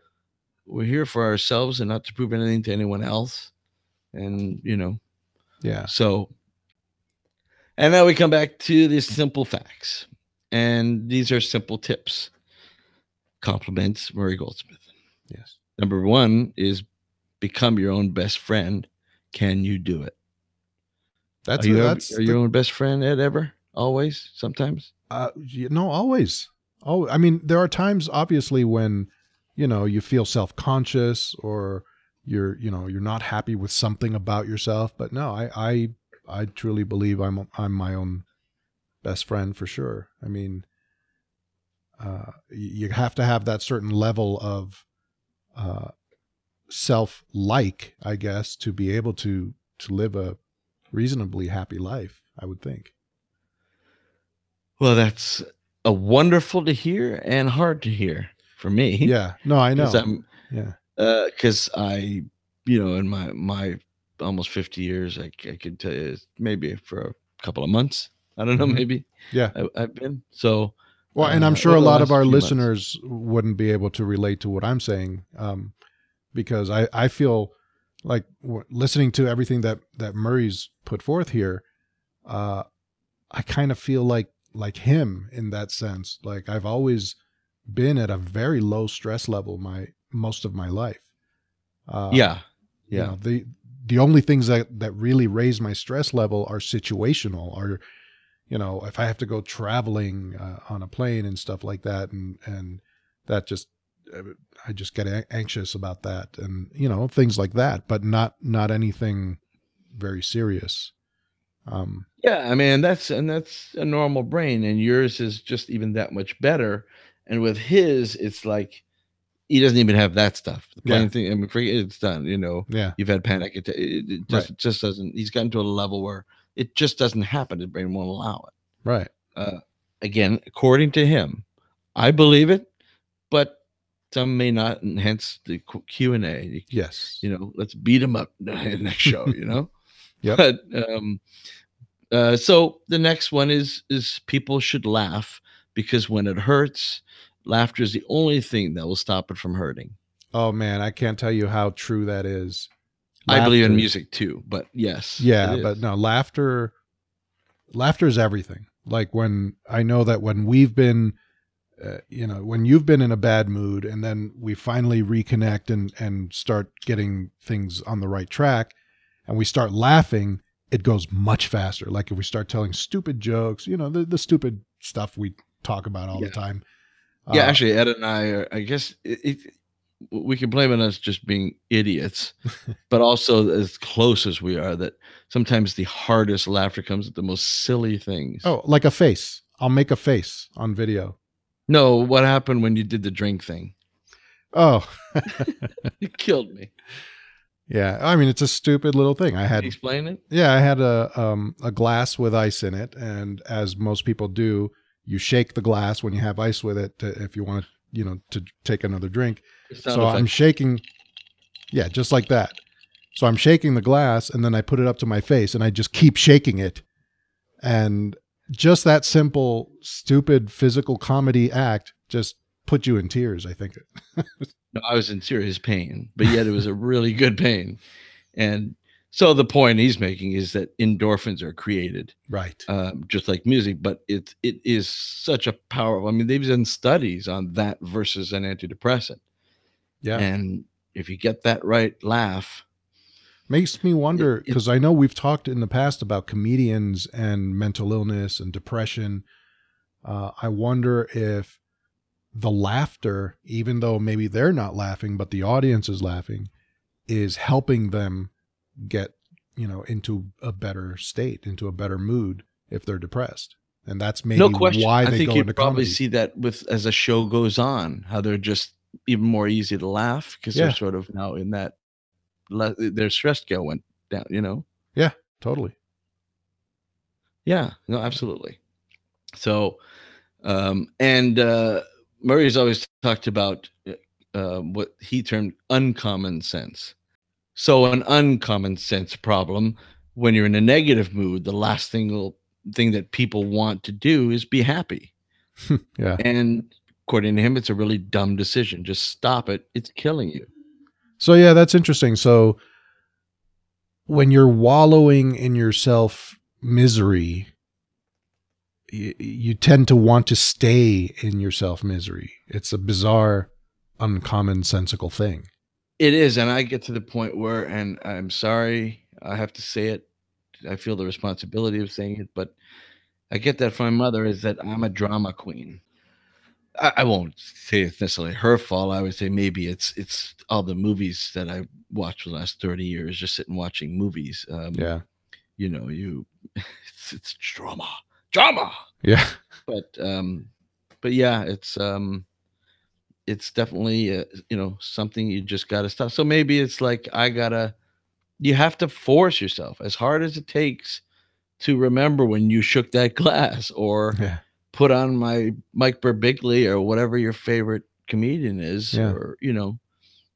Speaker 5: We're here for ourselves and not to prove anything to anyone else. And you know,
Speaker 4: Yeah.
Speaker 5: so and now we come back to these simple facts. And these are simple tips. Compliments Murray Goldsmith.
Speaker 4: Yes.
Speaker 5: Number one is become your own best friend. Can you do it?
Speaker 4: That's
Speaker 5: are you,
Speaker 4: that's
Speaker 5: are your own best friend, Ed, ever? Always? Sometimes?
Speaker 4: Uh, you no, always. Oh, I mean, there are times, obviously, when you know you feel self conscious or you're, you know, you're not happy with something about yourself. But no, I, I, I truly believe I'm, I'm my own best friend for sure. I mean, uh, you have to have that certain level of uh, self like, I guess, to be able to to live a reasonably happy life. I would think.
Speaker 5: Well, that's a wonderful to hear and hard to hear for me.
Speaker 4: Yeah. No, I know. [LAUGHS]
Speaker 5: 'Cause I'm,
Speaker 4: yeah.
Speaker 5: because I, you know, in my my almost fifty years, I, I could tell you maybe for a couple of months. I don't know,
Speaker 4: Mhm.
Speaker 5: maybe.
Speaker 4: Yeah.
Speaker 5: I, I've been so.
Speaker 4: Well, and I'm
Speaker 5: uh,
Speaker 4: sure a lot of our
Speaker 5: few months.
Speaker 4: listeners wouldn't be able to relate to what I'm saying, um, because I, I feel like listening to everything that that Murray's put forth here, uh, I kind of feel like like him in that sense. Like I've always been at a very low stress level my most of my life. Uh,
Speaker 5: yeah,
Speaker 4: you
Speaker 5: yeah,
Speaker 4: know, the the only things that that really raise my stress level are situational or you know if i have to go traveling uh, on a plane and stuff like that and and that just i just get anxious about that and you know things like that but not not anything very serious um
Speaker 5: yeah. I mean, that's and that's a normal brain, and yours is just even that much better. And with his, it's like he doesn't even have that stuff. The
Speaker 4: Yeah.
Speaker 5: thing, I mean, it's done. You know,
Speaker 4: yeah
Speaker 5: you've had panic. It, it just just doesn't. He's gotten to a level where it just doesn't happen. His brain won't allow it.
Speaker 4: right
Speaker 5: Again, according to him, I believe it, but some may not, and hence the Q and A.
Speaker 4: yes
Speaker 5: You know, let's beat them up [LAUGHS] in the next show. You know. [LAUGHS]
Speaker 4: yeah
Speaker 5: But um, uh, so the next one is is people should laugh because when it hurts, laughter is the only thing that will stop it from hurting.
Speaker 4: oh man i can't tell you how true that is
Speaker 5: I believe in music too, but yes.
Speaker 4: Yeah, but no, laughter laughter is everything. Like when I know that when we've been uh, you know, when you've been in a bad mood and then we finally reconnect and and start getting things on the right track and we start laughing, it goes much faster. Like if we start telling stupid jokes, you know, the the stupid stuff we talk about all
Speaker 5: Yeah.
Speaker 4: the time.
Speaker 5: yeah,
Speaker 4: Uh,
Speaker 5: actually, Ed and I are. I guess it, it, we can blame it on us just being idiots, [LAUGHS] but also as close as we are, that sometimes the hardest laughter comes at the most silly things.
Speaker 4: Oh, like a face. I'll make a face on video.
Speaker 5: No! What happened when you did the drink thing?
Speaker 4: Oh, [LAUGHS]
Speaker 5: It killed me.
Speaker 4: yeah. I mean, it's a stupid little thing. I
Speaker 5: Can
Speaker 4: had
Speaker 5: you explain it?
Speaker 4: Yeah, I had a um a glass with ice in it, and as most people do, you shake the glass when you have ice with it to, if you want to, you know, to take another drink. So I'm shaking, yeah, just like that. So I'm shaking the glass, and then I put it up to my face, and I just keep shaking it, and just that simple, stupid physical comedy act just put you in tears. I think.
Speaker 5: No, I was in serious pain, but yet it was a really good pain. And so the point he's making is that endorphins are created,
Speaker 4: Right.
Speaker 5: um, just like music, but it it is such a powerful. I mean, they've done studies on that versus an antidepressant,
Speaker 4: Yeah.
Speaker 5: and if you get that right laugh,
Speaker 4: Makes me wonder because I know we've talked in the past about comedians and mental illness and depression. Uh, I wonder if the laughter, even though maybe they're not laughing, but the audience is laughing, is helping them get you know into a better state, into a better mood if they're depressed, and that's maybe
Speaker 5: no question.
Speaker 4: why
Speaker 5: I
Speaker 4: they
Speaker 5: think
Speaker 4: go
Speaker 5: you
Speaker 4: into
Speaker 5: probably
Speaker 4: comedy.
Speaker 5: see that with as a show goes on, how they're just even more easy to laugh because
Speaker 4: Yeah.
Speaker 5: they're sort of now in that their stress scale went down. You know. Yeah.
Speaker 4: Totally.
Speaker 5: Yeah, no, absolutely. So, um, and uh, Murray's always talked about uh, what he termed uncommon sense. So, an uncommon sense problem when you're in a negative mood, the last thing thing that people want to do is be happy. [LAUGHS]
Speaker 4: Yeah.
Speaker 5: And according to him, it's a really dumb decision. Just stop it. It's killing you.
Speaker 4: So yeah, that's interesting. So when you're wallowing in your self misery, you, tend to want to stay in your self misery. It's a bizarre, uncommonsensical thing.
Speaker 5: It is, and I get to the point where, and I'm sorry, I have to say it. I feel the responsibility of saying it, but I get that from my mother is that I'm a drama queen. I, I won't say it's necessarily her fault. I would say maybe it's it's all the movies that I watched for the last 30 years, just sitting watching movies. Um,
Speaker 4: Yeah.
Speaker 5: you know, you [LAUGHS] it's, it's drama, drama
Speaker 4: Yeah.
Speaker 5: but um but yeah it's um it's definitely uh, you know something you just got to stop so maybe it's like i gotta you have to force yourself as hard as it takes to remember when you shook that [LAUGHS] glass or
Speaker 4: Yeah.
Speaker 5: Put on my mike Birbiglia or whatever your favorite comedian is
Speaker 4: Yeah.
Speaker 5: or you know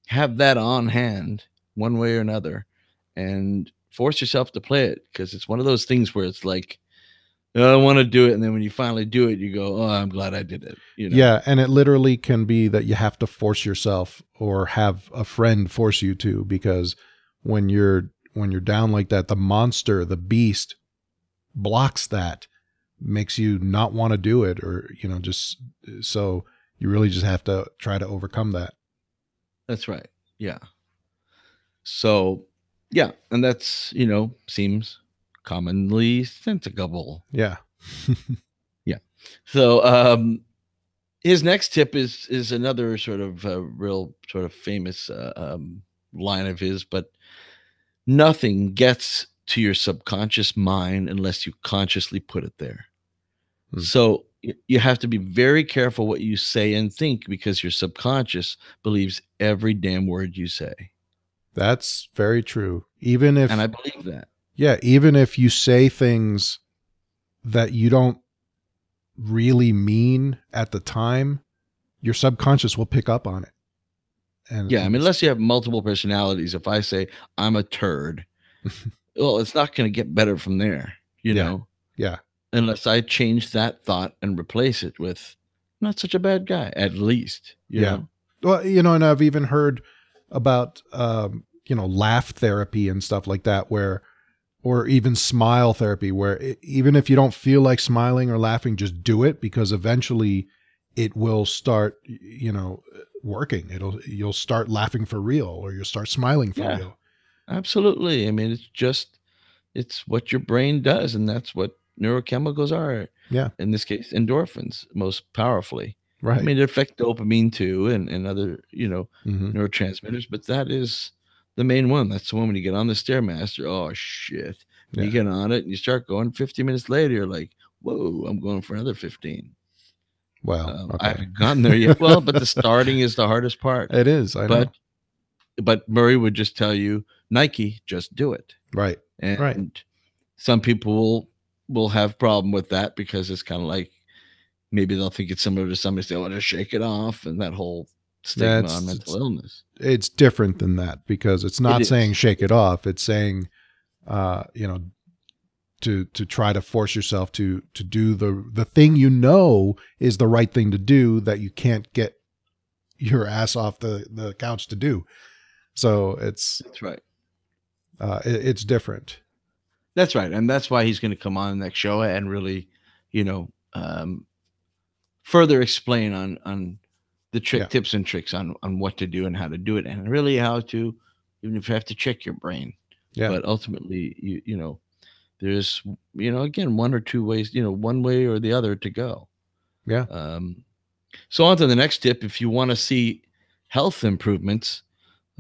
Speaker 5: have that on hand one way or another and force yourself to play it because it's one of those things where it's like "Oh, I want to do it, and then when you finally do it, you go, "Oh, I'm glad I did it." You know?
Speaker 4: Yeah. And it literally can be that you have to force yourself or have a friend force you to because when you're when you're down like that, the monster, the beast blocks that, makes you not want to do it or, you know, just so you really just have to try to overcome that.
Speaker 5: that's right. Yeah. So, yeah, and that's you know seems commonly sensible.
Speaker 4: Yeah. [LAUGHS] Yeah.
Speaker 5: So, um, his next tip is is another sort of uh, real sort of famous uh, um, line of his, but nothing gets to your subconscious mind unless you consciously put it there.
Speaker 4: Hmm.
Speaker 5: So you have to be very careful what you say and think because your subconscious believes every damn word you say,
Speaker 4: That's very true. Even if
Speaker 5: and I believe that.
Speaker 4: Yeah, even if you say things that you don't really mean at the time, your subconscious will pick up on it. And
Speaker 5: Yeah, I mean, unless you have multiple personalities, if I say I'm a turd, [LAUGHS] well, it's not going to get better from there, you
Speaker 4: Yeah.
Speaker 5: know.
Speaker 4: yeah,
Speaker 5: unless I change that thought and replace it with not such a bad guy, at least. You
Speaker 4: Yeah.
Speaker 5: know?
Speaker 4: well, you know, and I've even heard about um, you know, laugh therapy and stuff like that, where, or even smile therapy, where it, even if you don't feel like smiling or laughing, just do it because eventually it will start, you know, working. It'll, you'll start laughing for real or you'll start smiling for
Speaker 5: Yeah.
Speaker 4: real.
Speaker 5: Absolutely. I mean, it's just it's what your brain does, and that's what neurochemicals are.
Speaker 4: Yeah.
Speaker 5: In this case, endorphins most powerfully.
Speaker 4: Right.
Speaker 5: I mean, it affect dopamine too, and, and other you know
Speaker 4: hmm
Speaker 5: neurotransmitters, but that is the main one. That's the one when you get on the stairmaster. Oh shit!
Speaker 4: Yeah.
Speaker 5: You get on it and you start going. Fifty minutes later, you're like, "Whoa, I'm going for another 15."
Speaker 4: Well,
Speaker 5: Um,
Speaker 4: okay.
Speaker 5: I haven't gotten there yet. well, but the starting is the hardest part. [LAUGHS]
Speaker 4: it is. I know.
Speaker 5: But but Murray would just tell you, Nike, just do it.
Speaker 4: right.
Speaker 5: And
Speaker 4: Right.
Speaker 5: some people will will have problem with that because it's kind of like maybe they'll think it's similar to somebody say, "Oh, just shake it off," and that whole stigma
Speaker 4: That's-
Speaker 5: on mental
Speaker 4: it's-
Speaker 5: illness.
Speaker 4: It's different than that because it's not
Speaker 5: is.
Speaker 4: saying shake it off. It's saying, uh, you know, to to try to force yourself to to do the the thing you know is the right thing to do that you can't get your ass off the the couch to do. So it's
Speaker 5: That's right.
Speaker 4: Uh, it, it's different.
Speaker 5: That's right, and that's why he's going to come on the next show and really, you know, um, further explain on on the trick
Speaker 4: Yeah.
Speaker 5: tips and tricks on on what to do and how to do it, and really how to, even if you have to check your brain.
Speaker 4: Yeah.
Speaker 5: But ultimately, you you know, there's you know again one or two ways, you know, one way or the other to go.
Speaker 4: Yeah.
Speaker 5: Um, so on to the next tip. If you want to see health improvements,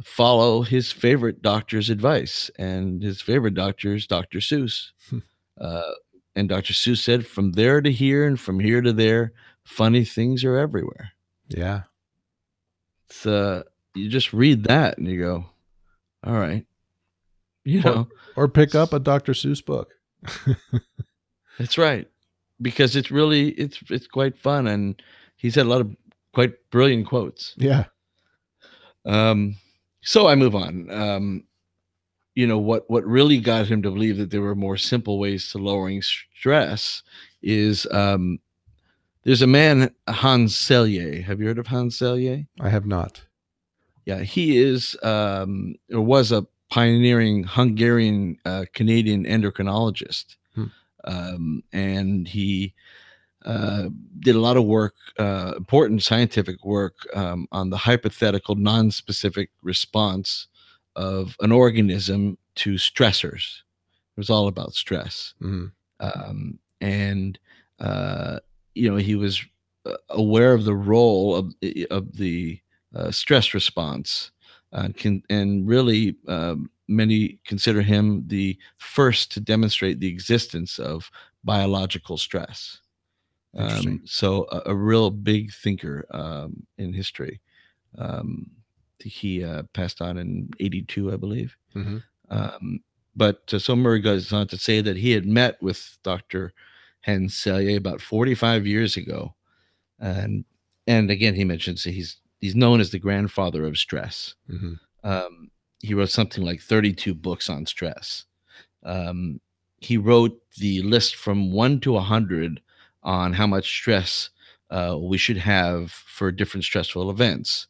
Speaker 5: follow his favorite doctor's advice, and his favorite doctor is Dr. Seuss.
Speaker 4: Hmm.
Speaker 5: uh, and Dr. Seuss said, "From there to here, and from here to there, funny things are everywhere."
Speaker 4: Yeah.
Speaker 5: It's, uh, you just read that and you go, "All right," you know.
Speaker 4: Or pick up a Dr. Seuss book. [LAUGHS]
Speaker 5: That's right, because it's really it's it's quite fun, and he's had a lot of quite brilliant quotes.
Speaker 4: Yeah.
Speaker 5: Um, so I move on. Um, you know what what really got him to believe that there were more simple ways to lowering stress is um, there's a man Hans Selye. Have you heard of Hans Selye?
Speaker 4: I have not.
Speaker 5: Yeah, he is um, or was a pioneering Hungarian uh, Canadian endocrinologist,
Speaker 4: Hmm.
Speaker 5: um, and he uh, did a lot of work, uh, important scientific work um, on the hypothetical, non-specific response of an organism to stressors. It was all about stress
Speaker 4: Mhm.
Speaker 5: um, and uh, you know he was uh, aware of the role of of the uh, stress response, uh, can, and really um, many consider him the first to demonstrate the existence of biological stress. Um, so a, a real big thinker um, in history. Um, he uh, passed on in '82, I believe.
Speaker 4: Mhm.
Speaker 5: Um, but uh, so Murray goes on to say that he had met with Dr. Hans Selye about 45 years ago, and and again he mentions he's he's known as the grandfather of stress.
Speaker 4: Mhm.
Speaker 5: Um, he wrote something like 32 books on stress. Um, he wrote the list from one to 100 on how much stress uh, we should have for different stressful events.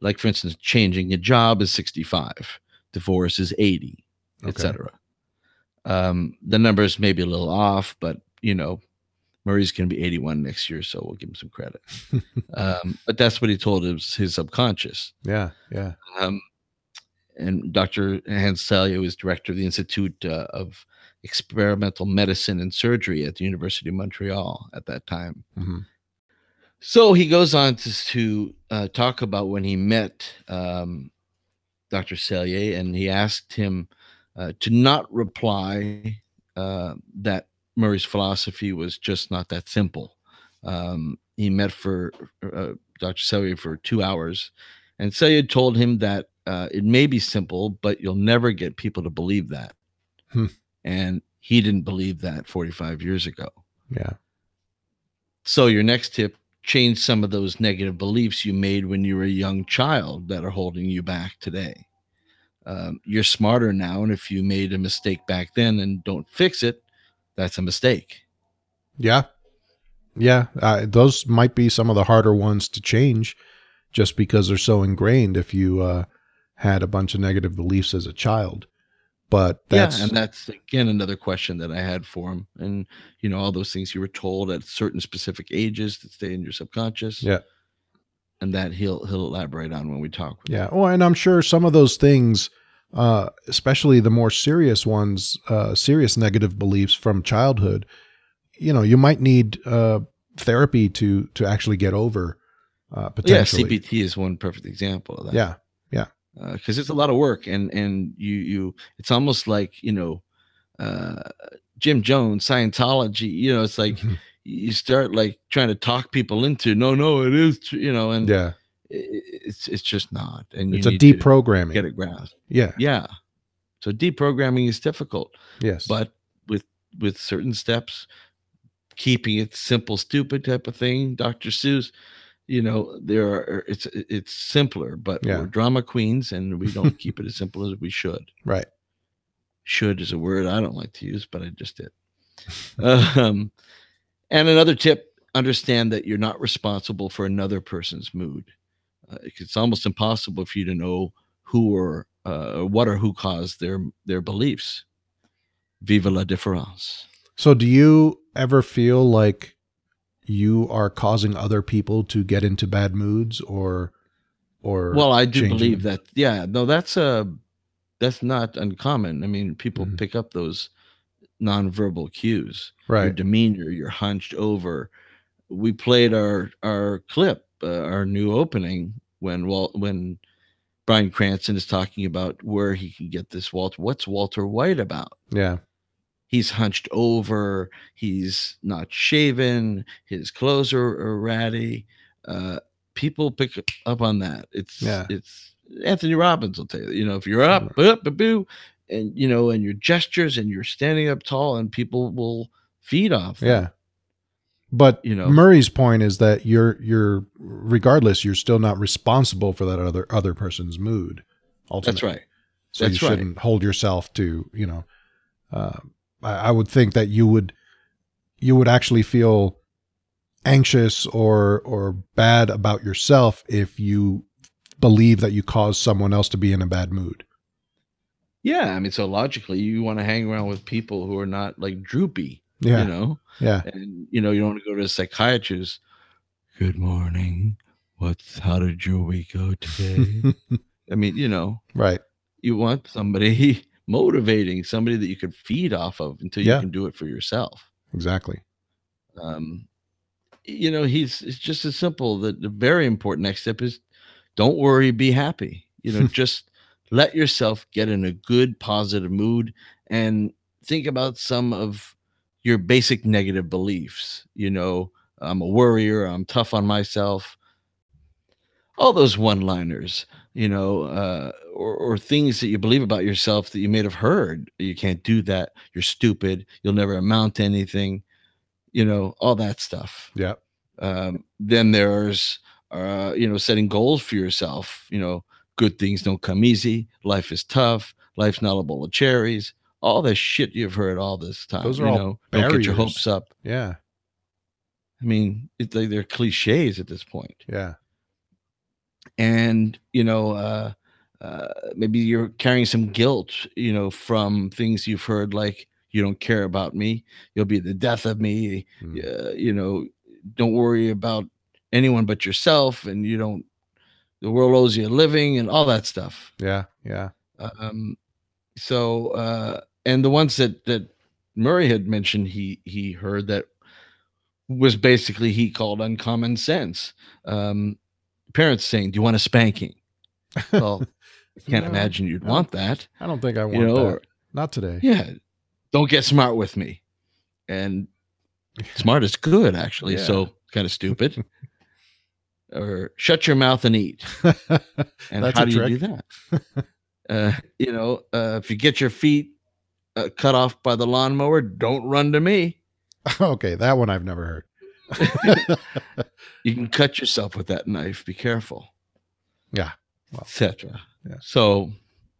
Speaker 5: Like, for instance, changing a job is 65, divorce is 80,
Speaker 4: Okay.
Speaker 5: etc. Um, the numbers may be a little off, but you know, Murray's going to be 81 next year, so we'll give him some credit. [LAUGHS] um, but that's what he told his, his subconscious.
Speaker 4: Yeah. Yeah.
Speaker 5: Um, and Dr. Hans Selye was director of the Institute uh, of Experimental Medicine and Surgery at the University of Montreal at that time.
Speaker 4: Mhm.
Speaker 5: So he goes on to, to uh, talk about when he met um, Dr. Selye, and he asked him uh, to not reply uh, that Murray's philosophy was just not that simple. Um, he met for uh, Dr. Selye for two hours, and Selye told him that uh, it may be simple, but you'll never get people to believe that.
Speaker 4: Hmm.
Speaker 5: And he didn't believe that 45 years ago.
Speaker 4: Yeah.
Speaker 5: So your next tip change some of those negative beliefs you made when you were a young child that are holding you back today. Um, you're smarter now, and if you made a mistake back then and don't fix it, that's a mistake.
Speaker 4: Yeah. Yeah. Uh, those might be some of the harder ones to change just because they're so ingrained. If you uh, had a bunch of negative beliefs as a child. But that's
Speaker 5: yeah, and that's again another question that I had for him. And you know, all those things you were told at certain specific ages that stay in your subconscious.
Speaker 4: Yeah.
Speaker 5: And that he'll he'll elaborate on when we talk. With
Speaker 4: yeah.
Speaker 5: him.
Speaker 4: Well, and I'm sure some of those things, uh, especially the more serious ones, uh, serious negative beliefs from childhood, you know, you might need uh, therapy to to actually get over. Uh,
Speaker 5: Yeah. CBT is one perfect example of that.
Speaker 4: Yeah.
Speaker 5: Because it's a lot of work and and you you it's almost like you know uh jim jones scientology you know it's like [LAUGHS] you start like trying to talk people into no no it is tr-, you know and
Speaker 4: Yeah.
Speaker 5: i- i- it's it's just not and
Speaker 4: It's a deprogramming.
Speaker 5: get it grasped
Speaker 4: Yeah.
Speaker 5: yeah so deprogramming is difficult
Speaker 4: Yes.
Speaker 5: but with with certain steps keeping it simple stupid type of thing dr seuss you know there are it's it's simpler but
Speaker 4: Yeah.
Speaker 5: we're drama queens and we don't keep it as simple as we should. [LAUGHS]
Speaker 4: Right.
Speaker 5: should is a word i don't like to use but i just did. Um, and another tip understand that you're not responsible for another person's mood. Uh, it's almost impossible for you to know who or uh, what or who caused their their beliefs. Viva la différence
Speaker 4: So, do you ever feel like you are causing other people to get into bad moods, or, or
Speaker 5: well i do
Speaker 4: changing
Speaker 5: believe that yeah no that's a that's not uncommon i mean people
Speaker 4: Mhm.
Speaker 5: pick up those nonverbal cues your
Speaker 4: right?
Speaker 5: demeanor you're hunched over we played our our clip uh, our new opening when Walt when Bryan Cranston is talking about where he can get this walter what's walter white about
Speaker 4: Yeah.
Speaker 5: He's hunched over he's not shaven his clothes are, are ratty uh people pick up on that it's
Speaker 4: Yeah.
Speaker 5: it's anthony robbins will tell you you know if you're up up a boo and you know and your gestures and you're standing up tall and people will feed off that.
Speaker 4: Yeah. But
Speaker 5: You know.
Speaker 4: Murray's point is that you're you're regardless, you're still not responsible for that other other person's mood.
Speaker 5: that's right
Speaker 4: So
Speaker 5: That's
Speaker 4: you shouldn't hold yourself to, you know, uh, I, would think that you would, you would actually feel anxious or or bad about yourself if you believe that you caused someone else to be in a bad mood.
Speaker 5: yeah i mean so logically you want to hang around with people who are not like droopy
Speaker 4: Yeah,
Speaker 5: you know?
Speaker 4: Yeah,
Speaker 5: and you know you don't want to go to a psychiatrist. Good morning. What's how did your week go today? [LAUGHS] I mean you know.
Speaker 4: Right.
Speaker 5: you want somebody [LAUGHS] motivating somebody that you could feed off of until you
Speaker 4: Yeah.
Speaker 5: can do it for yourself.
Speaker 4: Exactly.
Speaker 5: um you know he's it's just as simple. That the very important next step is don't worry be happy. You know [LAUGHS] just let yourself get in a good positive mood and think about some of your basic negative beliefs. You know i'm a worrier i'm tough on myself. All those one liners you know uh, or, or things that you believe about yourself that you may have heard you can't do that. You're stupid. You'll never amount to anything you know all that stuff.
Speaker 4: Yeah.
Speaker 5: um, then there's uh, you know setting goals for yourself you know good things don't come easy. Life is tough. Life's not a bowl of cherries. All this shit you've heard all this time
Speaker 4: Those are
Speaker 5: you
Speaker 4: all
Speaker 5: know don't get your hopes up.
Speaker 4: Yeah.
Speaker 5: i mean it's like they're cliches at this point.
Speaker 4: Yeah.
Speaker 5: And you know uh, uh, maybe you're carrying some guilt you know from things you've heard like you don't care about me you'll be the death of me
Speaker 4: Mm.
Speaker 5: uh, you know don't worry about anyone but yourself and you don't the world owes you a living and all that stuff
Speaker 4: Yeah. Yeah.
Speaker 5: um so uh and the ones that that murray had mentioned he he heard that was basically he called uncommon sense um parents saying do you want a spanking [LAUGHS] well i can't
Speaker 4: No,
Speaker 5: imagine you'd want that
Speaker 4: I don't think I want
Speaker 5: you know
Speaker 4: that.
Speaker 5: or,
Speaker 4: Not today.
Speaker 5: yeah don't get smart with me and [LAUGHS] smart is good actually
Speaker 4: Yeah.
Speaker 5: so kind of stupid [LAUGHS] or shut your mouth and eat and how do you do that uh, you know uh, if you get your feet uh, cut off by the lawnmower don't run to me
Speaker 4: okay, that one I've never heard. [LAUGHS] [LAUGHS]
Speaker 5: you can cut yourself with that knife be careful
Speaker 4: Yeah. Well,
Speaker 5: etc
Speaker 4: yeah.
Speaker 5: so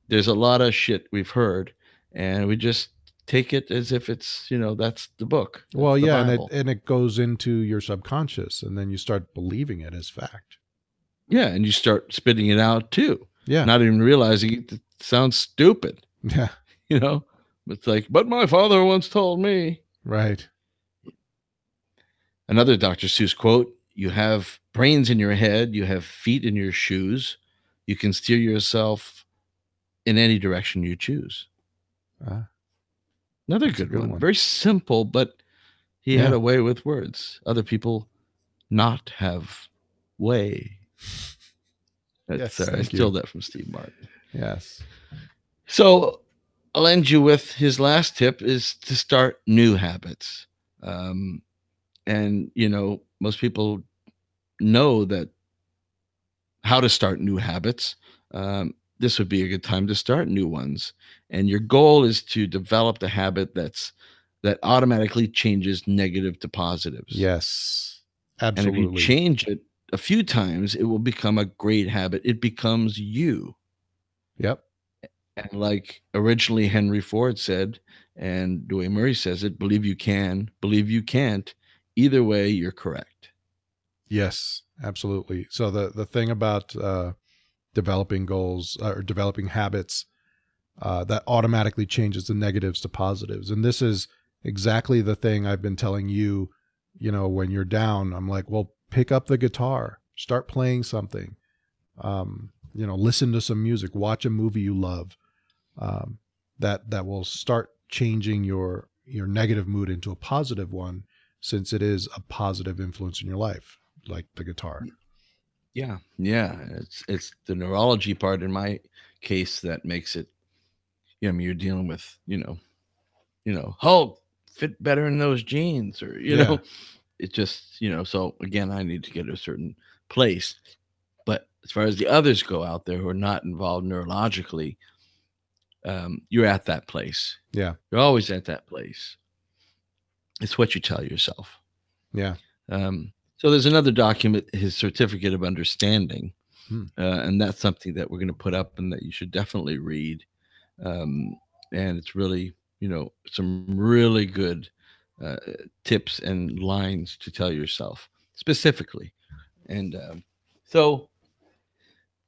Speaker 5: there's a lot of shit we've heard and we just take it as if it's you know that's the book That's
Speaker 4: well, yeah, and it and it goes into your subconscious, and then you start believing it as fact.
Speaker 5: yeah and you start spitting it out too
Speaker 4: Yeah.
Speaker 5: not even realizing it, it sounds stupid.
Speaker 4: yeah. [LAUGHS]
Speaker 5: You know, it's like, but my father once told me.
Speaker 4: Right.
Speaker 5: Another Dr. Seuss quote You have brains in your head, you have feet in your shoes, you can steer yourself in any direction you choose.
Speaker 4: Ah.
Speaker 5: Another good,
Speaker 4: good
Speaker 5: one.
Speaker 4: one.
Speaker 5: Very simple, but he had a way with words. Other people not have way. That's
Speaker 4: Yes,
Speaker 5: uh, I stole that from Steve Martin.
Speaker 4: Yes.
Speaker 5: So I'll end you with his last tip is to start new habits. Um, and you know, most people know that how to start new habits. Um, this would be a good time to start new ones. And your goal is to develop the habit that's that automatically changes negative to positives.
Speaker 4: Yes.
Speaker 5: absolutely And if you change it a few times, it will become a great habit. It becomes you.
Speaker 4: yep.
Speaker 5: And like originally Henry Ford said, and Dwayne Murray says it, believe you can, believe you can't. Either way, you're correct.
Speaker 4: Yes, absolutely. So the the thing about uh, developing goals uh, or developing habits uh, that automatically changes the negatives to positives, and this is exactly the thing I've been telling you. You know, when you're down, I'm like, well, pick up the guitar, start playing something. Um, you know, listen to some music, watch a movie you love. Um, that that will start changing your your negative mood into a positive one since it is a positive influence in your life, like the guitar.
Speaker 5: Yeah. Yeah. It's it's the neurology part in my case that makes it, you know, I mean, you're dealing with, you know, you know, Hulk fit better in those jeans, or you
Speaker 4: Yeah.
Speaker 5: know, it just, you know, so again, I need to get a certain place. But as far as the others go out there who are not involved neurologically, um, you're at that place.
Speaker 4: Yeah.
Speaker 5: You're always at that place. It's what you tell yourself.
Speaker 4: Yeah.
Speaker 5: Um, so there's another document, his certificate of understanding,
Speaker 4: Hmm.
Speaker 5: uh, and that's something that we're going to put up and that you should definitely read. Um, and it's really, you know, some really good uh, tips and lines to tell yourself specifically. And um, so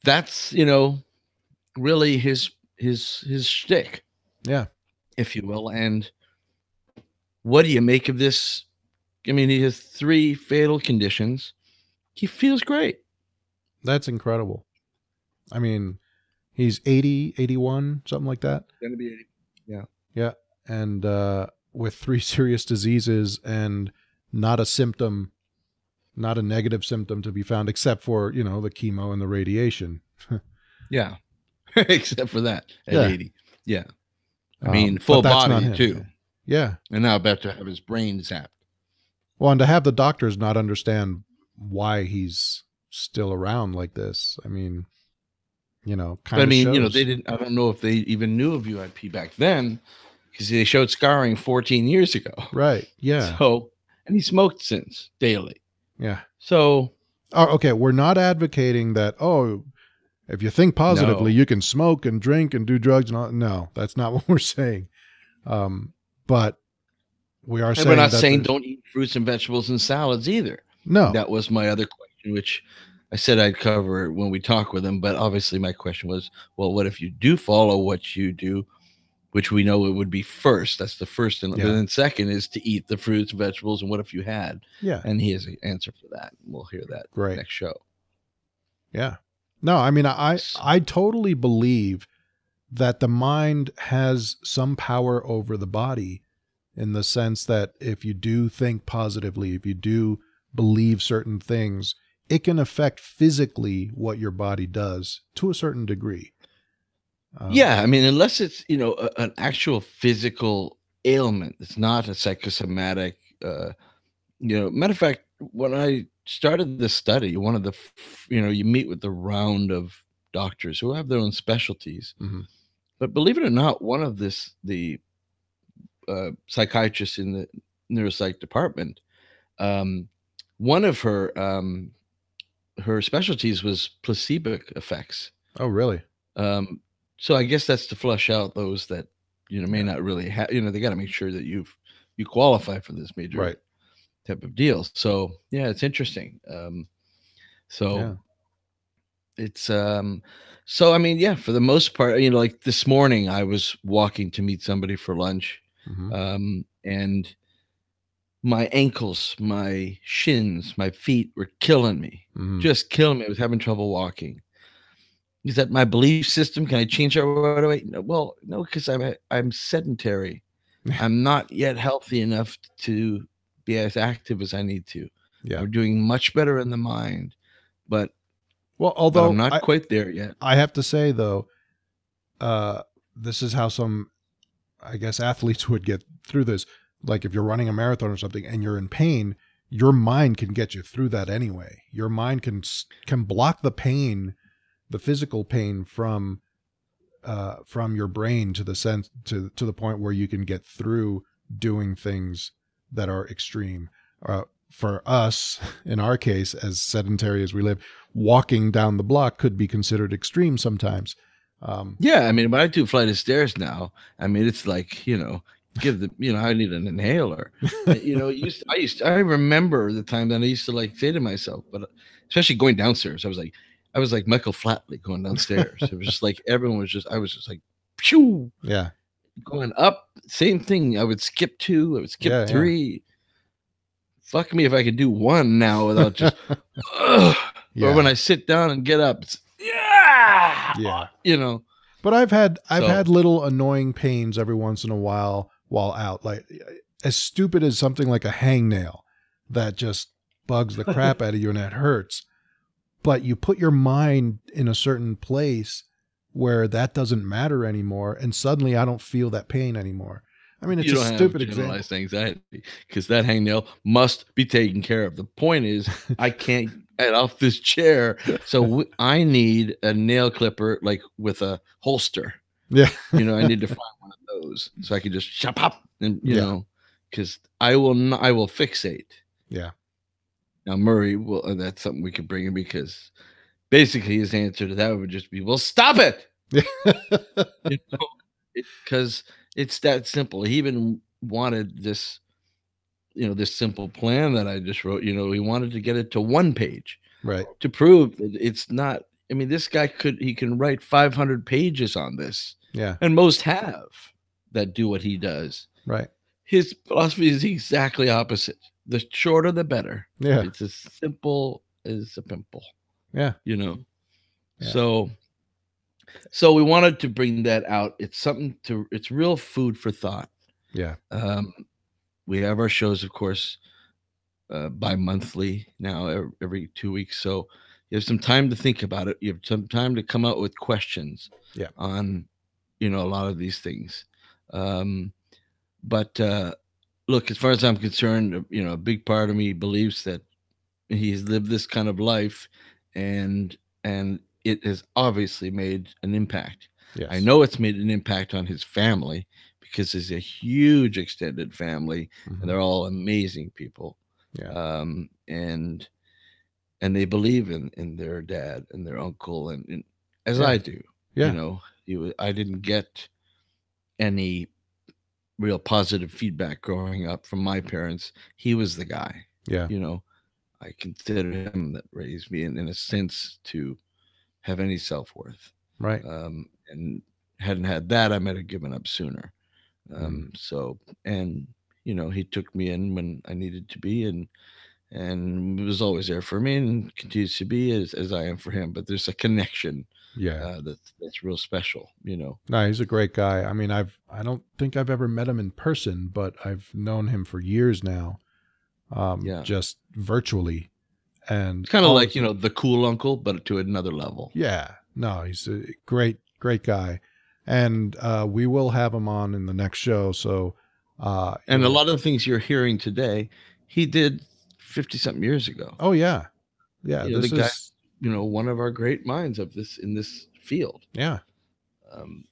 Speaker 5: that's, you know, really his his his shtick
Speaker 4: Yeah.
Speaker 5: if you will. And what do you make of this? I mean, he has three fatal conditions. He feels great.
Speaker 4: That's incredible. I mean, he's 80, 81, something like that.
Speaker 5: Going to be 80.
Speaker 4: Yeah. Yeah. And uh, with three [LAUGHS] serious diseases and not a symptom, not a negative symptom to be found, except for, you know, the chemo and the radiation. [LAUGHS]
Speaker 5: yeah, [LAUGHS] except for that at
Speaker 4: Yeah.
Speaker 5: 80. Yeah. I
Speaker 4: Um,
Speaker 5: mean,
Speaker 4: but
Speaker 5: full
Speaker 4: that's
Speaker 5: body
Speaker 4: him.
Speaker 5: too.
Speaker 4: Yeah.
Speaker 5: And now about to have his brain zapped.
Speaker 4: Well, and to have the doctors not understand why he's still around like this, I mean, you know,
Speaker 5: I mean, you know, they didn't, I don't know if they even knew of UIP back then because they showed scarring 14 years ago.
Speaker 4: Right. Yeah. [LAUGHS]
Speaker 5: So, and he smoked since daily.
Speaker 4: Yeah.
Speaker 5: So,
Speaker 4: Oh, okay. We're not advocating that, oh, if you think positively,
Speaker 5: No.
Speaker 4: you can smoke and drink and do drugs and all. No, that's not [LAUGHS] what we're saying. Um, but we are
Speaker 5: and
Speaker 4: saying
Speaker 5: we're not saying don't eat fruits and vegetables and salads either.
Speaker 4: No.
Speaker 5: That was my other question, which I said I'd cover when we talk with him. But obviously, my question was, well, what if you do follow what you do, which we know it would be first? That's the first, and
Speaker 4: Yeah.
Speaker 5: then second is to eat the fruits, vegetables, and what if you had?
Speaker 4: Yeah.
Speaker 5: And he has an answer for that. We'll hear that
Speaker 4: Great.
Speaker 5: next show.
Speaker 4: Yeah. No, I mean, I I totally believe that the mind has some power over the body in the sense that if you do think positively, if you do believe certain things, it can affect physically what your body does to a certain degree. Um,
Speaker 5: yeah, I mean, unless it's you know a, an actual physical ailment, it's not a psychosomatic. Uh, you know, matter of fact, when I started this study, one of the f- you know you meet with the round of doctors who have their own specialties,
Speaker 4: Mhm.
Speaker 5: but believe it or not, one of this the uh, psychiatrists in the neuropsych department, um, one of her um, her specialties was placebo effects.
Speaker 4: Oh, really?
Speaker 5: Um, so I guess that's to flush out those that you know may not really have. You know, they got to make sure that you've you qualify for this major
Speaker 4: Right.
Speaker 5: type of deal. So yeah, it's interesting. Um, so
Speaker 4: Yeah.
Speaker 5: it's um so i mean yeah for the most part you know like this morning i was walking to meet somebody for lunch
Speaker 4: Mhm.
Speaker 5: um and my ankles my shins my feet were killing me
Speaker 4: Mhm.
Speaker 5: just killing me. I was having trouble walking. Is that my belief system? Can i change that right away? No, well no because i'm a, i'm sedentary. [LAUGHS] I'm not yet healthy enough to be as active as i need to.
Speaker 4: Yeah.
Speaker 5: i'm doing much better in the mind but
Speaker 4: Well,
Speaker 5: but
Speaker 4: although
Speaker 5: i'm not
Speaker 4: I,
Speaker 5: quite there yet.
Speaker 4: I have to say though, uh, this is how some, I guess, athletes would get through this. Like if you're running a marathon or something and you're in pain, your mind can get you through that anyway. Your mind can can block the pain, the physical pain from, uh, from your brain to the sense to to the point where you can get through doing things that are extreme. Uh, for us, in our case, as sedentary as we live, walking down the block could be considered extreme sometimes. Um,
Speaker 5: Yeah, I mean, when I do flight of stairs now, I mean, it's like you know, give the you know, I need an inhaler. Uh, you know, used I used I remember the time that I used to like say to myself, but uh, especially going downstairs, I was like, I was like Michael Flatley going downstairs. it was just like everyone was just, I was just like, phew,
Speaker 4: yeah,
Speaker 5: going up. Same thing. I would skip two. I would skip
Speaker 4: Yeah, yeah.
Speaker 5: three. Fuck me if I could do one now without just. [LAUGHS] ugh.
Speaker 4: yeah,
Speaker 5: Or when I sit down and get up, it's, yeah,
Speaker 4: yeah.
Speaker 5: you know.
Speaker 4: But I've had I've
Speaker 5: So-
Speaker 4: had little annoying pains every once in a while while out. Like as stupid as something like a hangnail that just bugs the crap [LAUGHS] out of you and it hurts. But you put your mind in a certain place where that doesn't matter anymore, and suddenly I don't feel that pain anymore. I mean, it's
Speaker 5: you
Speaker 4: a
Speaker 5: don't
Speaker 4: stupid
Speaker 5: have
Speaker 4: example.
Speaker 5: generalized anxiety because that hangnail must be taken care of. The point is, [LAUGHS] I can't get off this chair, so w- I need a nail clipper like with a holster.
Speaker 4: Yeah,
Speaker 5: You know, I need to find one of those so I can just shop up and you
Speaker 4: Yeah.
Speaker 5: know, because I will not, I will fixate.
Speaker 4: Yeah.
Speaker 5: Now Murray will. uh, that's something we could bring in because basically his answer to that would just be, "Well, stop it." [LAUGHS] you know, because it's that simple. He even wanted this, you know, this simple plan that I just wrote. You know, he wanted to get it to one page
Speaker 4: right.
Speaker 5: to prove that it's not. I mean, this guy could he can write 500 pages on this,
Speaker 4: Yeah,
Speaker 5: and most have that do what he does.
Speaker 4: right.
Speaker 5: His philosophy is exactly opposite. The shorter, the better.
Speaker 4: Yeah,
Speaker 5: It's as simple as a pimple
Speaker 4: yeah,
Speaker 5: you know
Speaker 4: Yeah.
Speaker 5: so so we wanted to bring that out it's something to it's real food for thought
Speaker 4: yeah,
Speaker 5: um we have our shows of course uh bi-monthly now every two weeks so you have some time to think about it you have some time to come out with questions
Speaker 4: Yeah.
Speaker 5: on you know a lot of these things um but uh look as far as i'm concerned uh, you know a big part of me believes that he's lived this kind of life and and it has obviously made an impact
Speaker 4: yes.
Speaker 5: i know it's made an impact on his family because it's a huge extended family
Speaker 4: Mhm.
Speaker 5: and they're all amazing people
Speaker 4: Yeah.
Speaker 5: um and and they believe in in their dad and their uncle and, and as
Speaker 4: Yeah.
Speaker 5: i do
Speaker 4: Yeah.
Speaker 5: you know wa- i didn't get any real positive feedback growing up from my parents he was the guy
Speaker 4: Yeah.
Speaker 5: you know i consider him that raised me in, in a sense to have any self-worth
Speaker 4: Right.
Speaker 5: um and hadn't had that i might have given up sooner um so and you know he took me in when i needed to be and and was always there for me and continues to be as, as i am for him but there's a connection
Speaker 4: Yeah.
Speaker 5: uh, that's that's real special you know
Speaker 4: No, he's a great guy. I mean, I've I don't think I've ever met him in person, but I've known him for years now. Um,
Speaker 5: Yeah.
Speaker 4: just virtually, and
Speaker 5: kind of like you know the cool uncle but to another level
Speaker 4: yeah. No, he's a great, great guy, and uh, we will have him on in the next show. So, uh,
Speaker 5: and a lot of the things you're hearing today he did 50 something years ago
Speaker 4: Oh yeah, yeah.
Speaker 5: You know,
Speaker 4: this
Speaker 5: the guy-
Speaker 4: is
Speaker 5: you know one of our great minds of this in this field
Speaker 4: yeah,
Speaker 5: um,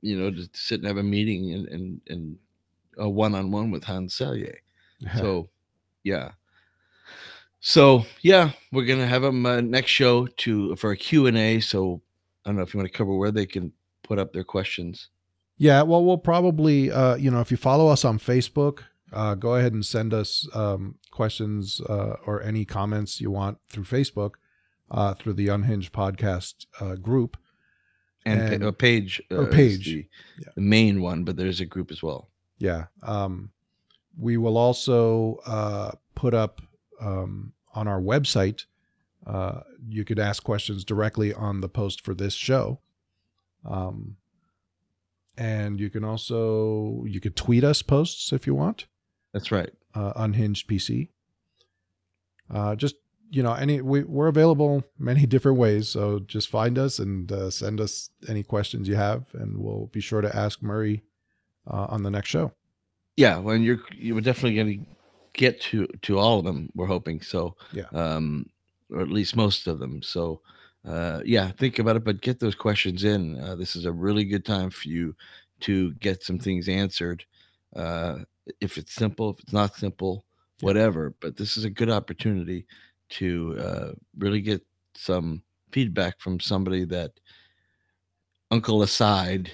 Speaker 5: you know, to sit and have a meeting and and, and a one on one with Hans Selye. [LAUGHS] So, yeah. So yeah, we're gonna have him uh, next show to for a Q and A. So I don't know if you want to cover where they can put up their questions.
Speaker 4: Yeah, well, we'll probably, uh, you know, if you follow us on Facebook, uh, go ahead and send us um, questions uh, or any comments you want through Facebook. uh, through the Unhinged podcast uh, group.
Speaker 5: and,
Speaker 4: And-
Speaker 5: pa- a page
Speaker 4: or
Speaker 5: uh, is
Speaker 4: page.
Speaker 5: the,
Speaker 4: Yeah.
Speaker 5: the main one, but there's a group as well.
Speaker 4: Yeah. Um, we will also uh, put up um, on our website. Uh, you could ask questions directly on the post for this show. Um, and you can also you could tweet us posts if you want.
Speaker 5: That's right.
Speaker 4: Uh, unhinged PC. Uh, just you know, any we, we're available many [LAUGHS] different ways. So just find us and uh, send us any questions you have, and we'll be sure to ask Murray uh, on the next show.
Speaker 5: Yeah, well, you're you're definitely going to get to to all of them. We're hoping so.
Speaker 4: Yeah.
Speaker 5: Um, or at least most of them. So, uh, yeah, think about it, but get those questions in. Uh, this is a really good time for you to get some things answered. Uh, if it's simple, if it's not simple, whatever. But this is a good opportunity to uh, really get some feedback from somebody that, uncle aside,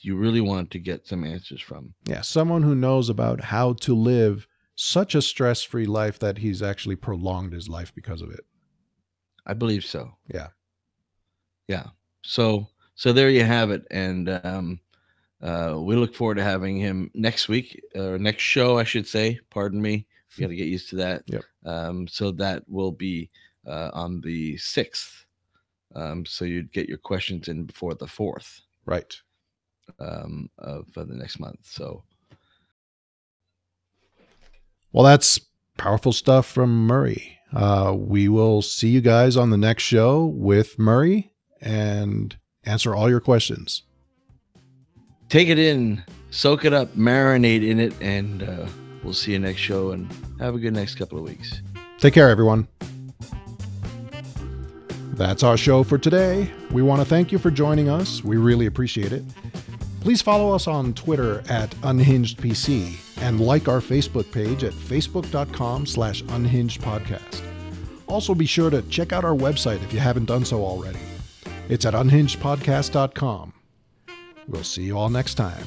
Speaker 5: you really want to get some answers from.
Speaker 4: Yeah, someone who knows about how to live such a stress-free life that he's actually prolonged his life because of it.
Speaker 5: I believe so.
Speaker 4: Yeah.
Speaker 5: Yeah. So so there you have it, and um, uh, we look forward to having him next week or next show, I should say. Pardon me. We got to get used to that.
Speaker 4: Yep.
Speaker 5: Um, so that will be uh, on the sixth. Um, so you'd get your questions in before the fourth
Speaker 4: Right.
Speaker 5: um, of uh, the next month. So
Speaker 4: Well, that's powerful stuff from Murray. Uh, we will see you guys on the next show with Murray and answer all your questions.
Speaker 5: take it in, soak it up, marinate in it, and uh, we'll see you next show. And have a good next couple of weeks.
Speaker 4: Take care, everyone. That's our show for today. We want to thank you for joining us. We really appreciate it. Please follow us on Twitter at UnhingedPC and like our Facebook page at facebook.com slash unhingedpodcast. Also be sure to check out our website if you haven't done so already. It's at unhingedpodcast.com. We'll see you all next time.